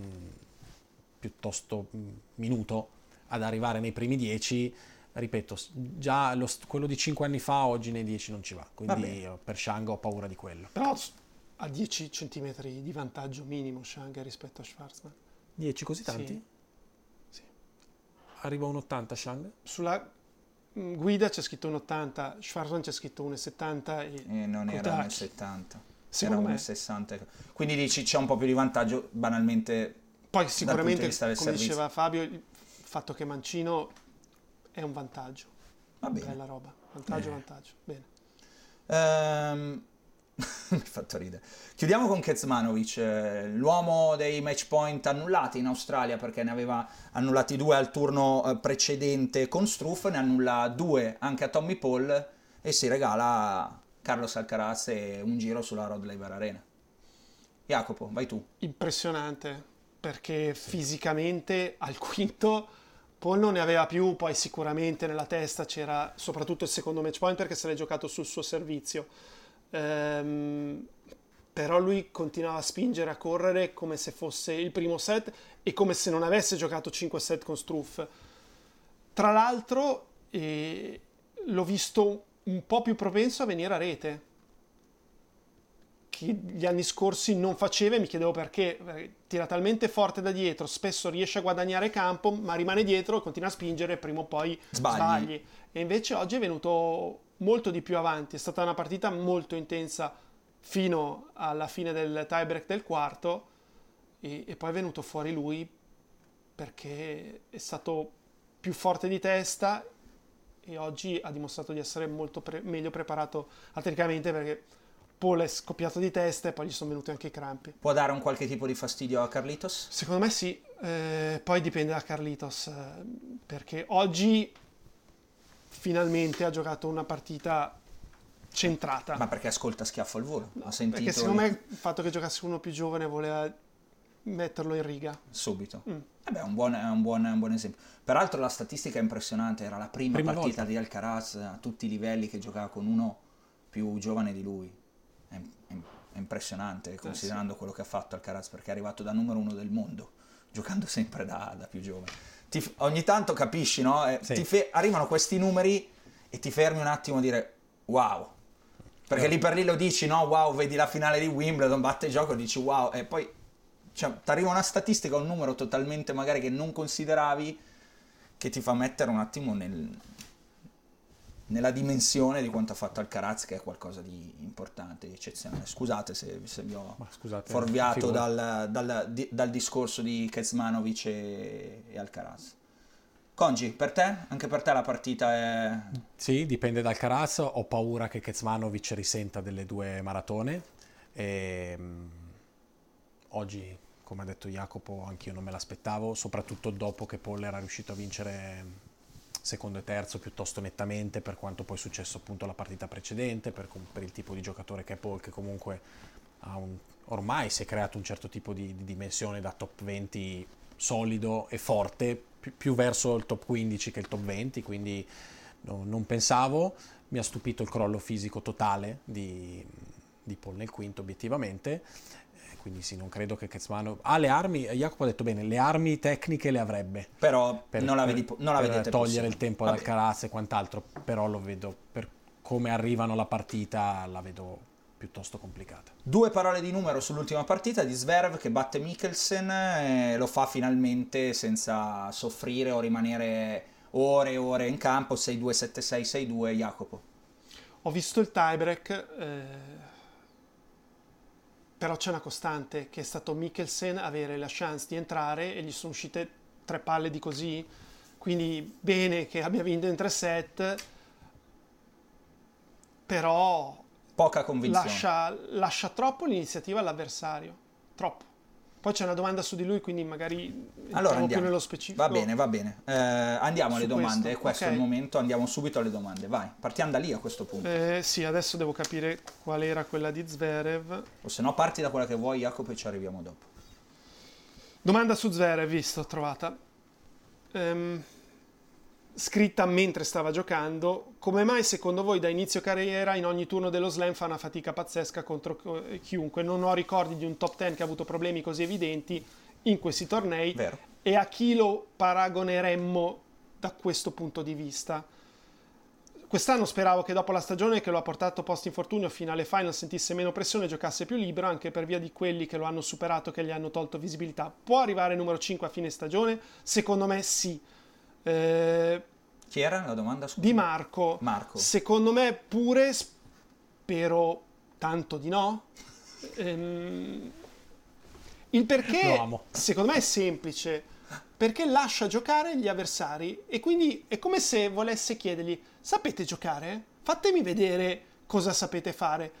piuttosto mh, minuto ad arrivare nei primi 10, ripeto, già lo quello di 5 anni fa oggi nei 10 non ci va, quindi io per Shang ho paura di quello. Però ha 10 cm di vantaggio minimo Shang rispetto a Schwarzman. 10 così tanti? Sì. Sì. Arriva un 80 Shang? Sulla mm, guida c'è scritto un 80, Schwarzman c'è scritto un 70 e, E non era nel 70. Secondo era me. un 60. Quindi dici c'è un po' più di vantaggio banalmente Poi punto sicuramente, di vista del come servizio. diceva Fabio, il fatto che Mancino è un vantaggio. Va bene. Bella roba. Vantaggio, vantaggio. Bene. Ehm, Mi ha fatto ridere. Chiudiamo con Kezmanovic, eh, l'uomo dei match point annullati in Australia perché ne aveva annullati due al turno eh, precedente con Struff, ne annulla due anche a Tommy Paul e si regala a Carlos Alcaraz e un giro sulla Rod Laver Arena. Jacopo, vai tu. Impressionante perché fisicamente al quinto Paul non ne aveva più, poi sicuramente nella testa c'era soprattutto il secondo match point perché se l'è giocato sul suo servizio. Ehm, però lui continuava a spingere, a correre come se fosse il primo set e come se non avesse giocato 5 set con Struff. Tra l'altro eh, l'ho visto un po' più propenso a venire a rete che gli anni scorsi non faceva e mi chiedevo perché. perché tira talmente forte da dietro, spesso riesce a guadagnare campo, ma rimane dietro, continua a spingere e prima o poi Sbagli. sbagli. E invece oggi è venuto molto di più avanti. È stata una partita molto intensa fino alla fine del tiebreak del quarto e, e poi è venuto fuori lui perché è stato più forte di testa e oggi ha dimostrato di essere molto pre- meglio preparato atleticamente perché Paul è scoppiato di testa e poi gli sono venuti anche i crampi. Può dare un qualche tipo di fastidio a Carlitos? Secondo me sì, eh, poi dipende da Carlitos, eh, perché oggi finalmente ha giocato una partita centrata. Ma perché ascolta schiaffo al volo? Ho sentito perché secondo me il fatto che giocasse uno più giovane voleva metterlo in riga. subito. Mm. Vabbè, è un buon, è un buon- è un buon esempio. Peraltro la statistica è impressionante, era la prima, Prima partita volta. di Alcaraz a tutti i livelli che giocava con uno più giovane di lui. È, è- è impressionante Eh, considerando quello che ha fatto Alcaraz perché è arrivato da numero uno del mondo, giocando sempre da, da più giovane. Ti ogni tanto capisci, no? Eh, Sì. fe- arrivano questi numeri e ti fermi un attimo a dire wow. Perché lì per lì lo dici, no? Wow, vedi la finale di Wimbledon, batte il gioco, dici wow, e poi cioè, ti arriva una statistica, un numero totalmente magari che non consideravi, che ti fa mettere un attimo nel- nella dimensione di quanto ha fatto Alcaraz, che è qualcosa di importante, di eccezionale. Scusate se, se vi ho scusate, fuorviato figura. dal, dal- di- dal discorso di Kezmanovic e, e Alcaraz. Congi, per te? Anche per te la partita è... Sì, dipende dal Caraz. Ho paura che Kezmanovic risenta delle due maratone. E, mm, oggi, come ha detto Jacopo, anch'io non me l'aspettavo, soprattutto dopo che Paul era riuscito a vincere secondo e terzo piuttosto nettamente, per quanto poi è successo appunto la partita precedente, per, per il tipo di giocatore che è Paul, che comunque un- ormai si è creato un certo tipo di, di dimensione da top 20 solido e forte, più, più verso il top 15 che il top 20, quindi no- non pensavo. Mi ha stupito il crollo fisico totale di, di Paul nel quinto, obiettivamente. Quindi sì, non credo che Kezmano... Ha le armi, Jacopo ha detto bene, le armi tecniche le avrebbe. Però Per, non la, vedi, non la per vedete togliere possibile. il tempo ad. Alcaraz e quant'altro, però lo vedo, per come arrivano alla partita, la vedo piuttosto complicata. Due parole di numero sull'ultima partita di Zverev che batte Mikkelsen e lo fa finalmente senza soffrire o rimanere ore e ore in campo 6-2, 7-6, 6-2 Jacopo. Ho visto il tiebreak, eh, però c'è una costante che è stato Mikkelsen avere la chance di entrare e gli sono uscite tre palle di così, quindi bene che abbia vinto in tre set, però Poca convinzione. lascia, lascia troppo l'iniziativa all'avversario, troppo. Poi c'è una domanda su di lui, quindi magari Allora più andiamo. nello specifico. Va bene, va bene. Eh, andiamo alle domande, questo, questo ok. è il momento, andiamo subito alle domande. Vai, partiamo da lì a questo punto. Eh, sì, adesso devo capire qual era quella di Zverev. O se no parti da quella che vuoi, Jacopo, e ci arriviamo dopo. Domanda su Zverev, visto, trovata. Ehm, scritta mentre stava giocando. Come mai secondo voi da inizio carriera in ogni turno dello slam fa una fatica pazzesca contro eh, chiunque? Non ho ricordi di un top 10 che ha avuto problemi così evidenti in questi tornei. Vero. E a chi lo paragoneremmo da questo punto di vista? Quest'anno speravo che dopo la stagione che lo ha portato post infortunio fino alle final sentisse meno pressione e giocasse più libero anche per via di quelli che lo hanno superato che gli hanno tolto visibilità. Può arrivare numero 5 a fine stagione? Secondo me sì. Eh, Chi era la domanda? Scusa. di Marco. Marco. Secondo me pure, spero tanto di no. Ehm, il perché, Lo amo. secondo me, è semplice. Perché lascia giocare gli avversari e quindi è come se volesse chiedergli: sapete giocare? Fatemi vedere cosa sapete fare.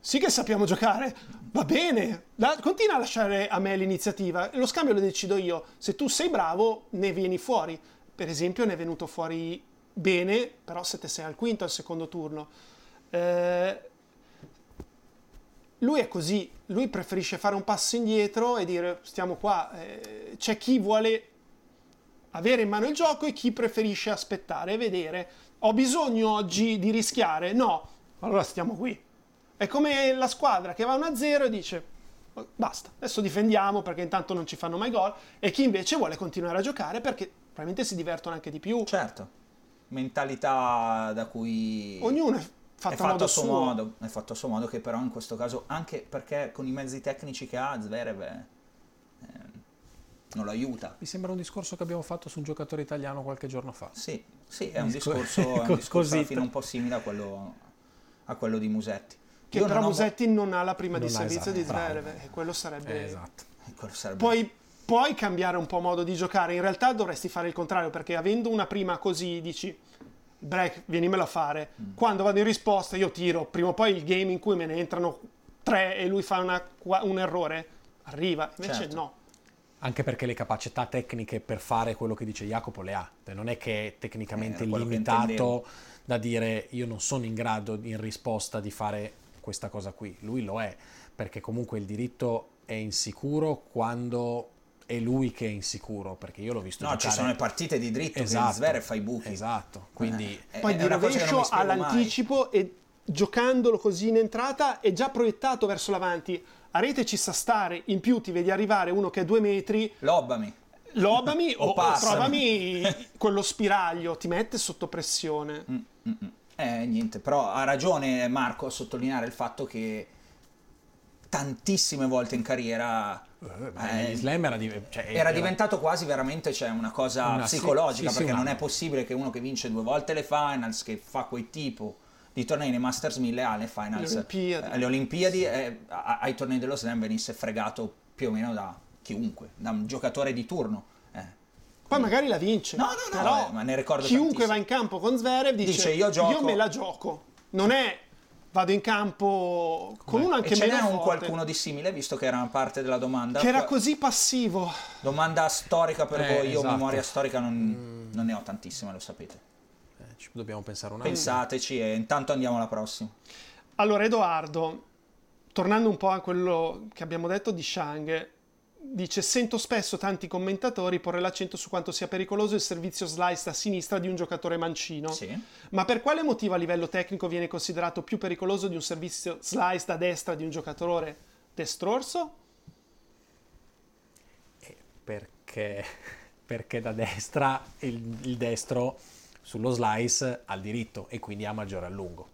Sì che sappiamo giocare, va bene, da- continua a lasciare a me l'iniziativa, lo scambio lo decido io. Se tu sei bravo, ne vieni fuori. Per esempio, ne è venuto fuori bene, però 7-6 al quinto al secondo turno. Eh, lui è così, lui preferisce fare un passo indietro e dire stiamo qua. Eh, c'è chi vuole avere in mano il gioco e chi preferisce aspettare e vedere. Ho bisogno oggi di rischiare? No, allora stiamo qui. È come la squadra che va 1-0 e dice "Oh, basta, adesso difendiamo perché intanto non ci fanno mai gol e chi invece vuole continuare a giocare perché probabilmente si divertono anche di più. Certo. Mentalità da cui... Ognuno è fatto, è a modo a suo suo. modo, è fatto a suo modo che però in questo caso, anche perché con i mezzi tecnici che ha, Zverev eh, eh, non lo aiuta. Mi sembra un discorso che abbiamo fatto su un giocatore italiano qualche giorno fa. Sì, sì, è un Discor- discorso, è un co- discorso alla fine un po' simile a quello, a quello di Musetti. Che Io però non ho- Musetti non ha la prima di Non ha, servizio di esatto, Zverev bravo. e quello sarebbe... Esatto. eh, quello sarebbe- Poi puoi cambiare un po' modo di giocare, in realtà dovresti fare il contrario perché avendo una prima così dici break, vienimelo a fare. Mm. Quando vado in risposta io tiro, prima o poi il game in cui me ne entrano tre e lui fa una- un errore arriva, invece Certo. no. Anche perché le capacità tecniche per fare quello che dice Jacopo le ha. Cioè, Non è che è tecnicamente Eh, limitato da dire io non sono in grado in risposta di fare questa cosa qui. Lui lo è, perché comunque il diritto è insicuro quando è lui che è insicuro, perché io l'ho visto No, ci giocare... sono le partite di dritto Esatto. che Zverev fa i buchi. Esatto, quindi... Eh, Poi è di una cosa che non rovescio mi spiego mai. all'anticipo e giocandolo così in entrata è già proiettato verso l'avanti. A rete ci sa stare, in più ti vedi arrivare uno che è due metri, Lobbami. lobami o, O o trovami quello spiraglio, ti mette sotto pressione. Eh, niente, però ha ragione Marco a sottolineare il fatto che tantissime volte in carriera Eh, eh, gli slam era, di- cioè, era diventato quasi veramente cioè, una cosa Una- sì, psicologica, sì, sì, perché una- non è possibile che uno che vince due volte le finals, che fa quel tipo di tornei nei Masters 1000 alle finals, Le Olimpiadi. eh, alle Olimpiadi eh, a- ai tornei dello slam venisse fregato più o meno da chiunque, da un giocatore di turno. eh. Poi magari la vince. No, no, no, però eh, ma ne ricordo chiunque tantissimo. va in campo con Zverev dice, Dice, io gioco- me la gioco. Non è vado in campo con uno anche e ce meno n'è un forte, qualcuno di simile, visto che era una parte della domanda. che era così passivo. Domanda storica per Eh, voi, io esatto. memoria storica non, non ne ho tantissime, lo sapete. Eh, ci dobbiamo pensare un attimo. Pensateci e intanto andiamo alla prossima. Allora, Edoardo, tornando un po' a quello che abbiamo detto di Shang, dice: Sento spesso tanti commentatori porre l'accento su quanto sia pericoloso il servizio slice a sinistra di un giocatore mancino. Sì. Ma per quale motivo a livello tecnico viene considerato più pericoloso di un servizio slice da destra di un giocatore destrorso? perché, perché da destra il, il destro sullo slice ha il diritto e quindi ha maggiore allungo.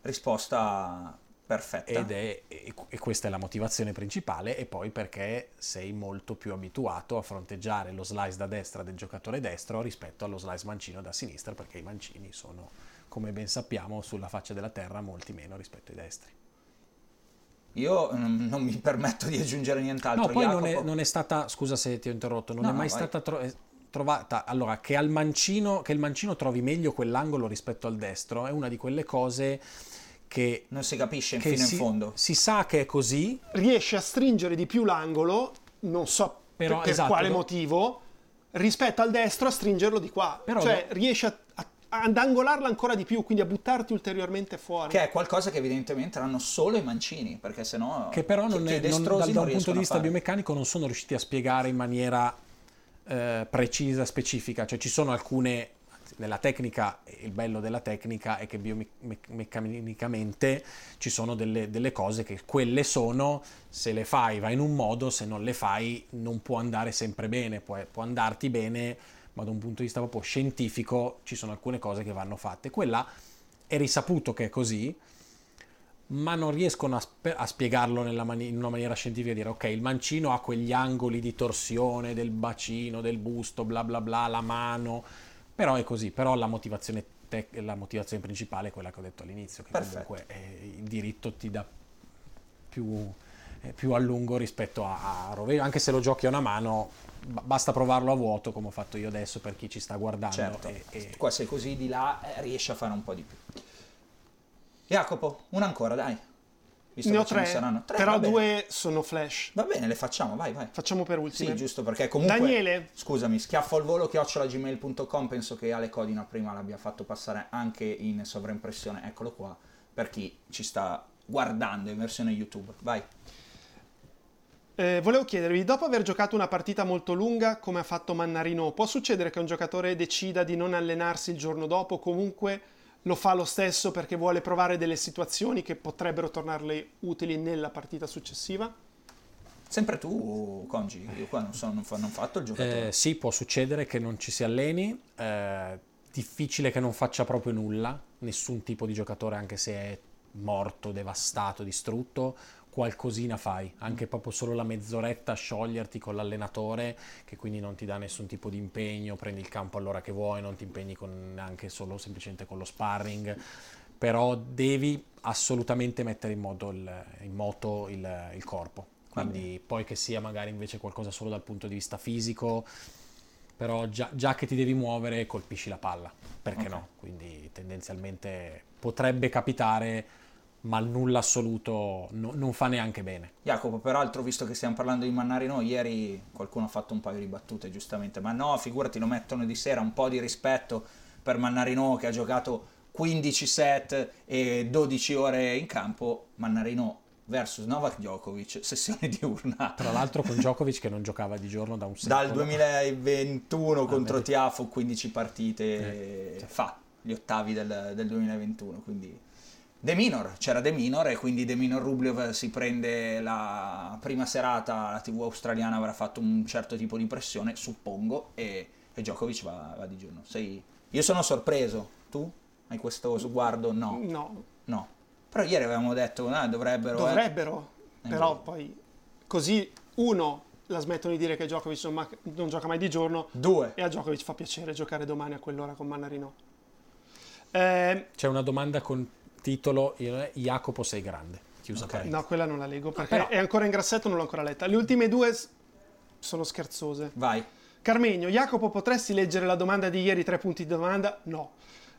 Risposta perfetta. Ed è, e, questa è la motivazione principale, e poi perché sei molto più abituato a fronteggiare lo slice da destra del giocatore destro rispetto allo slice mancino da sinistra, perché i mancini sono, come ben sappiamo, sulla faccia della terra molti meno rispetto ai destri. Io mm, non mi permetto di aggiungere nient'altro. No, poi non è, non è stata, scusa se ti ho interrotto, non No, è mai vai. stata tro- eh, trovata, allora, che al mancino, che il mancino trovi meglio quell'angolo rispetto al destro, è una di quelle cose che... Non si capisce che fino si, in fondo. Si sa che è così. Riesce a stringere di più l'angolo, non so Però, per, esatto, quale no? motivo, rispetto al destro a stringerlo di qua. Però cioè no- riesce a, a- ad angolarla ancora di più, quindi a buttarti ulteriormente fuori. Che è qualcosa che evidentemente hanno solo i mancini, perché sennò... Che però non che è, non- dal, da un punto di vista biomeccanico non sono riusciti a spiegare in maniera eh, precisa, specifica. Cioè ci sono alcune... Nella tecnica, il bello della tecnica è che biomeccanicamente ci sono delle, delle cose che quelle sono, se le fai va in un modo, se non le fai non può andare sempre bene, può, può andarti bene, ma da un punto di vista proprio scientifico ci sono alcune cose che vanno fatte. Quella è risaputo che è così, ma non riescono a, spe- a spiegarlo mani- in una maniera scientifica, dire ok, il mancino ha quegli angoli di torsione del bacino, del busto, bla bla bla, la mano, però è così, però la motivazione, tec- la motivazione principale è quella che ho detto all'inizio, che Perfetto. comunque eh, il diritto ti dà più, eh, più a lungo rispetto a, a rovescio, anche se lo giochi a una mano, ba- basta provarlo a vuoto come ho fatto io adesso per chi ci sta guardando. Certo, e- e- qua sei così di là eh, riesci a fare un po' di più. Jacopo, una ancora, dai. Visto ne ho che ce ne tre, saranno. Tre, però due sono flash. Va bene, le facciamo, vai, vai. Facciamo per ultime. Sì, giusto perché comunque... Daniele, Scusami, schiaffo al volo chiocciolagmail.com, penso che Ale Codina prima l'abbia fatto passare anche in sovraimpressione, eccolo qua, per chi ci sta guardando in versione YouTube. Vai. eh, volevo chiedervi, dopo aver giocato una partita molto lunga come ha fatto Mannarino, può succedere che un giocatore decida di non allenarsi il giorno dopo, comunque lo fa lo stesso perché vuole provare delle situazioni che potrebbero tornarle utili nella partita successiva? Sempre tu, Congi, io qua non sono non, fa- non fatto il giocatore. Eh, sì, può succedere che non ci si alleni, eh, difficile che non faccia proprio nulla, nessun tipo di giocatore anche se è morto, devastato, distrutto, qualcosina fai, anche proprio solo la mezz'oretta a scioglierti con l'allenatore che quindi non ti dà nessun tipo di impegno, prendi il campo all'ora che vuoi, non ti impegni con, neanche solo semplicemente con lo sparring, però devi assolutamente mettere in, modo il- in moto il, il corpo. Quindi poi che sia magari invece qualcosa solo dal punto di vista fisico, però già, già che ti devi muovere colpisci la palla, perché Ok. no? Quindi tendenzialmente potrebbe capitare, ma il nulla assoluto no- non fa neanche bene. Jacopo, peraltro, visto che stiamo parlando di Mannarino, ieri qualcuno ha fatto un paio di battute, giustamente. Ma no, figurati, lo mettono di sera, un po' di rispetto per Mannarino che ha giocato 15 set e 12 ore in campo. Mannarino versus Novak Djokovic, sessione diurna. Tra l'altro con Djokovic che non giocava di giorno da un secolo. Dal 2021 contro vedi. Tiafo, 15 partite Eh, sì. fa, gli ottavi del, del 2021, quindi... De Minor, c'era De Minor e quindi De Minor Rublev si prende la prima serata, la TV australiana avrà fatto un certo tipo di pressione, suppongo, e, e Djokovic va, va di giorno. Sei... Io sono sorpreso, tu hai questo sguardo? No, No, no. Però ieri avevamo detto, ah, dovrebbero... eh. dovrebbero, Eh, però poi così uno la smettono di dire che Djokovic non, ma- non gioca mai di giorno Due. e a Djokovic fa piacere giocare domani a quell'ora con Mannarino. Eh, C'è una domanda con titolo Jacopo sei grande. Chiusa parentesi. no, quella non la leggo perché però- è ancora in grassetto, non l'ho ancora letta. Le ultime due s- sono scherzose. Vai. Carmenio, Jacopo, potresti leggere la domanda di ieri? Tre punti di domanda? No.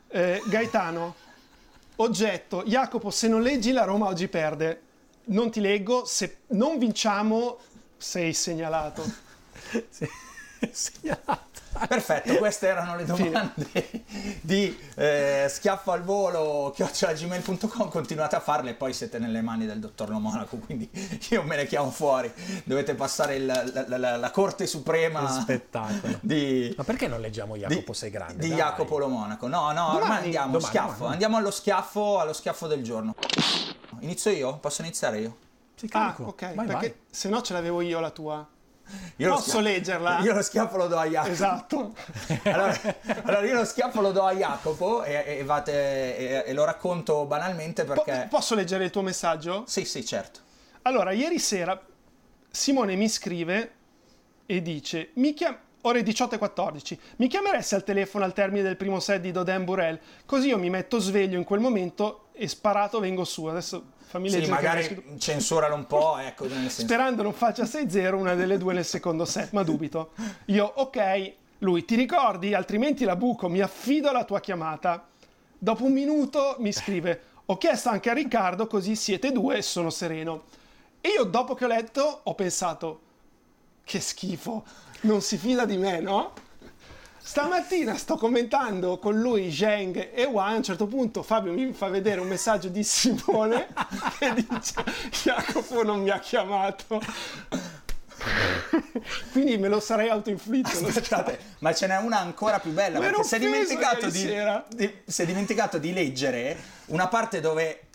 Eh, Gaetano, oggetto, Jacopo, se non leggi la Roma oggi perde. Non ti leggo, se non vinciamo sei segnalato. Sì. Segnalato. Perfetto, queste erano le domande di eh, schiaffo al volo chiocciolagmail.com continuate a farle e poi siete nelle mani del dottor Lo Monaco quindi io me ne chiamo fuori dovete passare il- la, la- la corte suprema spettacolo. di, Ma perché non leggiamo Jacopo di, sei grande? di Dai. Jacopo Lo Monaco no no ormai Domani. andiamo Domani, schiaffo domani. andiamo allo schiaffo allo schiaffo del giorno inizio io? posso iniziare io? Sei Ah, ok, Vai, perché se no ce l'avevo io la tua. Io Posso schia- leggerla? io lo schiaffo lo do a Jacopo Esatto. allora, allora io lo schiaffo lo do a Jacopo e, e- vate- e- e lo racconto banalmente Po- perché... posso leggere il tuo messaggio? Sì, sì, certo. Allora, ieri sera Simone mi scrive e dice: mi chiam- Ore 18 e 14. Mi chiameresti al telefono al termine del primo set di Doden Burel? Così io mi metto sveglio in quel momento e sparato vengo su. Adesso fammi Sì, magari censuralo un po', ecco, nel senso... Sperando non faccia 6-0 una delle due nel secondo set, ma dubito. Io, ok, Lui, ti ricordi? Altrimenti la buco, mi affido alla tua chiamata. Dopo un minuto mi scrive, ho chiesto anche a Riccardo, così siete due e sono sereno. E io dopo che ho letto ho pensato, che schifo, non si fida di me, no? Stamattina sto commentando con lui Zheng e Wan, a un certo punto Fabio mi fa vedere un messaggio di Simone che dice Jacopo non mi ha chiamato. Quindi me lo sarei autoinflitto. Aspettate, ma ce n'è una ancora più bella. Ma Perché si è, di, di- si è dimenticato di leggere una parte dove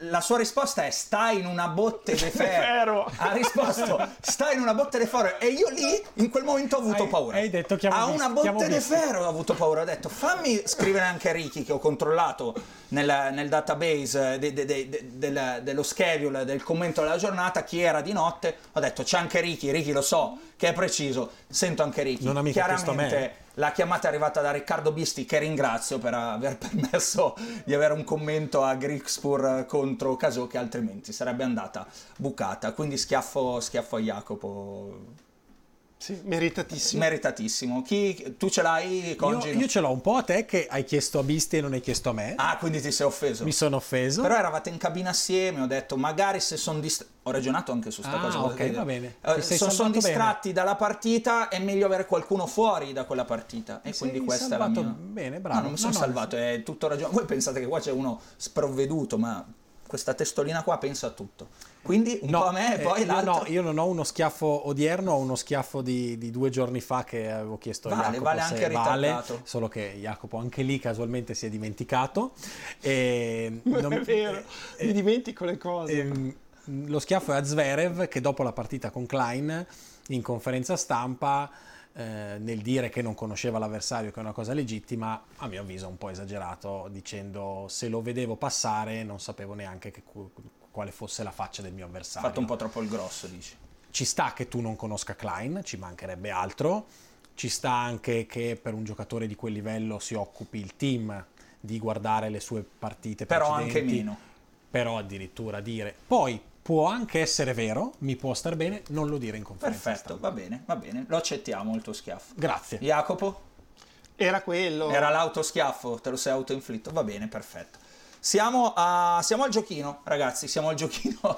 la sua risposta è sta in una botte de ferro. Ha risposto sta in una botte de ferro e io lì in quel momento ho avuto Hai- paura. hai detto, chiamo a una botte de ferro ho avuto paura. Ho detto fammi scrivere anche Ricky che ho controllato nel, nel database de- de- de- de- del- dello schedule del commento della giornata chi era di notte. Ho detto c'è anche Ricky, Ricky lo so che è preciso. Sento anche Ricky. Non ha mica chiesto a me. Chiaramente la chiamata è arrivata da Riccardo Bisti, che ringrazio per aver permesso di avere un commento a Grixpur contro Casò, che altrimenti sarebbe andata bucata. Quindi schiaffo, schiaffo a Jacopo. Sì, meritatissimo. Meritatissimo. Chi, tu ce l'hai, Io, Congi? io ce l'ho un po' a te che hai chiesto a Bisti e non hai chiesto a me. Ah, quindi ti sei offeso. Mi sono offeso. Però eravate in cabina assieme, ho detto magari se sono distratti. Ho ragionato anche su sta Ah, cosa. ok, va bene. Eh, sono salvato bene. distratti dalla partita è meglio avere qualcuno fuori da quella partita. E quindi questa è la mia. bene, bravo. No, non mi sono No, no, salvato, è tutto ragione. Voi pensate che qua c'è uno sprovveduto, ma questa testolina qua pensa a tutto. Quindi un po' a me e eh, poi io l'altro. no, io non ho uno schiaffo odierno, ho uno schiaffo di, di due giorni fa che avevo chiesto Vale, a Jacopo vale se anche vale, ritardato. solo che Jacopo anche lì casualmente si è dimenticato. E Non è vero, eh, mi dimentico le cose. Ehm, lo schiaffo è a Zverev che dopo la partita con Klein in conferenza stampa eh, nel dire che non conosceva l'avversario che è una cosa legittima a mio avviso un po' esagerato dicendo se lo vedevo passare non sapevo neanche che quale fosse la faccia del mio avversario fatto un po' troppo il grosso, dici. ci sta che tu non conosca Klein, ci mancherebbe altro, ci sta anche che per un giocatore di quel livello si occupi il team di guardare le sue partite Però anche meno. però addirittura dire poi può anche essere vero, mi può star bene, non lo dire in conferenza Perfetto, stampa. va bene, va bene. Lo accettiamo il tuo schiaffo. Grazie. Jacopo? Era quello. Era l'autoschiaffo, te lo sei autoinflitto. Va bene, perfetto. Siamo, a- siamo al giochino, ragazzi, siamo al giochino.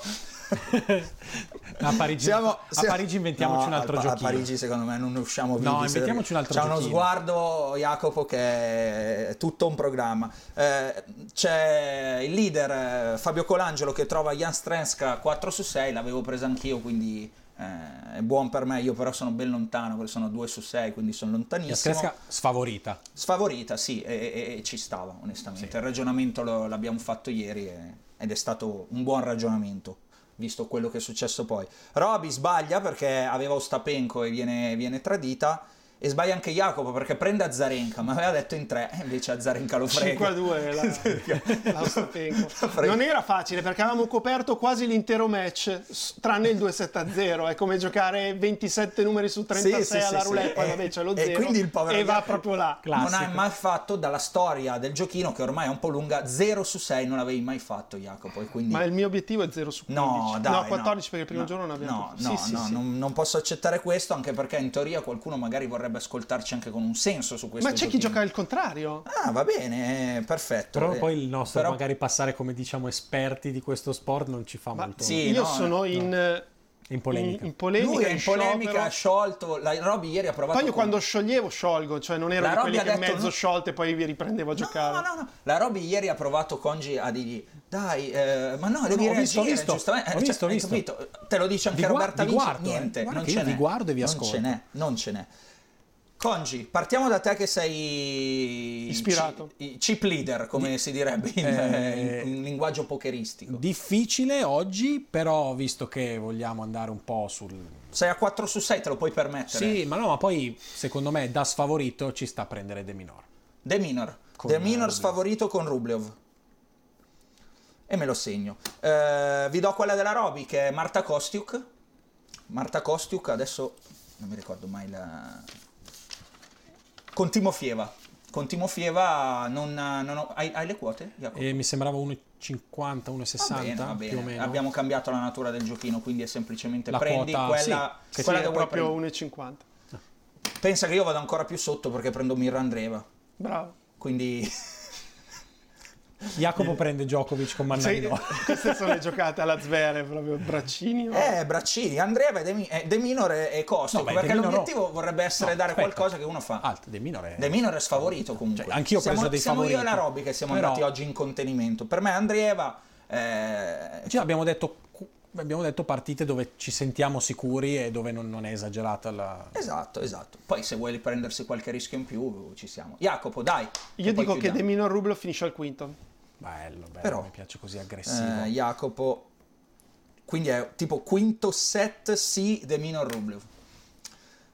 A Parigi, Siamo- a siamo- Parigi inventiamoci No, un altro a, giochino. A Parigi secondo me non ne usciamo vivi. No, inventiamoci un altro uno giochino. sguardo, Jacopo, che è tutto un programma. Eh, c'è il leader eh, Fabio Colangelo che trova Jan Strenska 4 su 6, l'avevo presa anch'io, quindi eh, è buon per me. Io però sono ben lontano, sono 2 su 6, quindi sono lontanissimo. Jaskreska sfavorita. Sfavorita, sì, e, e- e ci stava, onestamente. Il ragionamento lo- l'abbiamo fatto ieri e- ed è stato un buon ragionamento, visto quello che è successo poi. Roby sbaglia perché aveva Ostapenko e viene, viene tradita, e sbaglia anche Jacopo perché prende Azarenka, ma aveva detto in tre, e invece Azarenka lo frega. 5-2 la, la Ostapenko. frega. Non era facile perché avevamo coperto quasi l'intero match, tranne il 2-7-0. È come giocare 27 numeri su 36 Sì, sì, alla sì, roulette, sì. c'è lo E- e 0 quindi il povero e va proprio là. Non hai Classico. mai fatto dalla storia del giochino, che ormai è un po' lunga, 0 su 6 non l'avevi mai fatto Jacopo. E quindi... Ma il mio obiettivo è 0 su 15. No, dai, no 14 perché il primo no, giorno non abbiamo No, Sì, no, sì, no, sì. Non, non posso accettare questo, anche perché in teoria qualcuno magari vorrebbe ascoltarci anche con un senso su questo Ma c'è chi gioca il contrario. Ah, va bene, eh, perfetto. Però Eh, poi il nostro però- magari passare come diciamo esperti di questo sport non ci fa Ma molto sì, io no, sono in, in polemica. in, in polemica, Lui è in polemica, ha sciolto. La Robby ieri ha provato. Poi io con- quando scioglievo sciolgo, cioè non ero La di quelli che detto mezzo no. sciolte e poi vi riprendevo a giocare. No, no, no. La Robby ieri ha provato Congi a dirgli. Dai, eh, ma no, devi No, ho reagire, visto, ho visto. giustamente. Ho Cioè, visto? Te lo dice anche Vi Roberta vi Vinci. guardo, eh. Niente, Guarda non ce io vi n'è. guardo e vi non ascolto. ce n'è, non ce n'è. Congi, partiamo da te che sei Ispirato. ci- chip leader, come si direbbe in, Eh, in- in linguaggio pokeristico. Difficile oggi, però visto che vogliamo andare un po' sul... Sei a 4 su 6, te lo puoi permettere. Sì, ma no, ma poi secondo me da sfavorito ci sta a prendere De Minor. De Minor. Con De Minor Rublev. sfavorito con Rublev. E me lo segno. Eh, vi do quella della Roby che è Marta Kostiuk. Marta Kostiuk adesso non mi ricordo mai la... Con Timofieva. Con Timofieva non, non ho... hai, hai le quote? E mi sembrava 1,50, Va 1,60 bene, va bene. più o meno. Abbiamo cambiato la natura del giochino, quindi è semplicemente La prendi quota, quella, sì, che quella sì, che è vuoi proprio prendere. 1,50. pensa che io vado ancora più sotto perché prendo Mirra Andreva. Bravo. Quindi Jacopo prende Djokovic con Mannarino. queste sono le giocate alla Zverev, proprio braccini. Eh, Braccini, Andreva, De, Mi- eh, De Minor e, Costico, No, beh, perché Minor no. l'obiettivo vorrebbe essere No, dare aspetta. qualcosa che uno fa. Alt, De Minor è... De Minor è sfavorito comunque. Cioè, anch'io ho siamo, preso dei siamo io e favoriti. la Robby che siamo Però- andati oggi in contenimento. Per me Andrieva... eh, Cioè, abbiamo detto abbiamo detto partite dove ci sentiamo sicuri e dove non, non è esagerata la... Esatto, esatto. Poi se vuoi prendersi qualche rischio in più ci siamo. Jacopo, dai. Io dico che. De Minor Rublo finisce al quinto. Bello, bello, Però- mi piace così aggressivo. Eh, Jacopo. Quindi è tipo quinto set sì De Minor Rublev.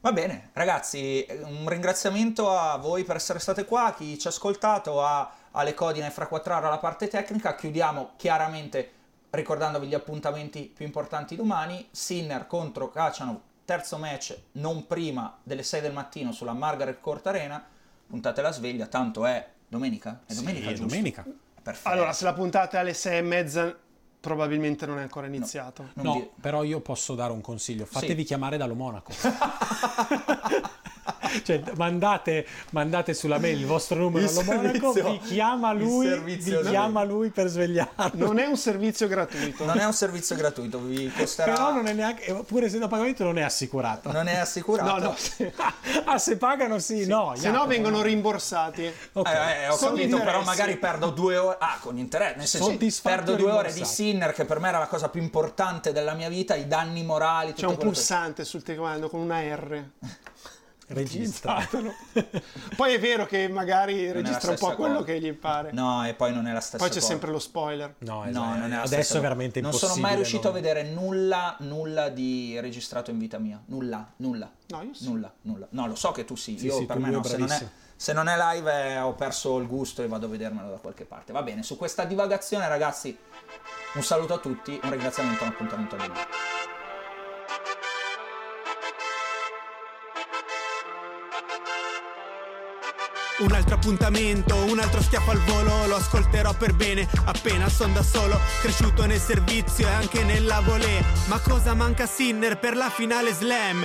Va bene, ragazzi, un ringraziamento a voi per essere state qua, a chi ci ha ascoltato, a Ale Codina e Fra Quattraro alla parte tecnica. Chiudiamo chiaramente ricordandovi gli appuntamenti più importanti domani. Sinner contro Kacianov, terzo match non prima delle 6 del mattino sulla Margaret Court Arena. Puntate la sveglia, tanto è domenica? È domenica, Sì, giusto? domenica. Perfetto. Allora, se la puntata è alle sei e mezza, probabilmente non è ancora iniziato. Non No, vi- però io posso dare un consiglio. Fatevi Sì. chiamare dallo Monaco. cioè, mandate, mandate sulla mail il vostro numero Il allo Monaco, servizio- vi chiama lui, vi da- chiama lui per svegliarlo. Non è un servizio gratuito. Non è un servizio gratuito, vi costerà. Però non è neanche, pur essendo a pagamento non è assicurato. non è assicurato. No, no, se, ah, se pagano sì, no. se no vengono rimborsati. Ok. Eh, eh, ho Con capito, però interessi. magari perdo due ore. Ah, con interesse. Nel senso, perdo due ore di? Sinner, che per me era la cosa più importante della mia vita, i danni morali. C'è un quello che- pulsante sul telecomando con una R. Registra. Poi è vero che magari la registra un po' stessa quello cosa. che gli pare. No, e poi non è la stessa Poi c'è cosa. sempre lo spoiler. No, No, esatto. non è la adesso è veramente Non impossibile. sono mai riuscito non- a vedere nulla, nulla di registrato in vita mia. Nulla, nulla. No, io sì. Nulla, nulla. No, lo so che tu sì. Sì, Io sì, per me no. Se non, è, se non è live eh, ho perso il gusto e vado a vedermelo da qualche parte. Va bene, su questa divagazione, ragazzi, un saluto a tutti, un ringraziamento e un appuntamento a domani. Un altro appuntamento, un altro schiaffo al volo, lo ascolterò per bene, appena son da solo, cresciuto nel servizio e anche nella volée. Ma cosa manca a Sinner per la finale slam?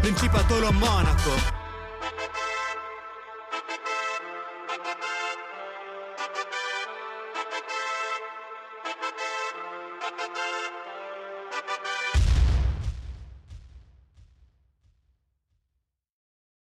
Principatolo Monaco.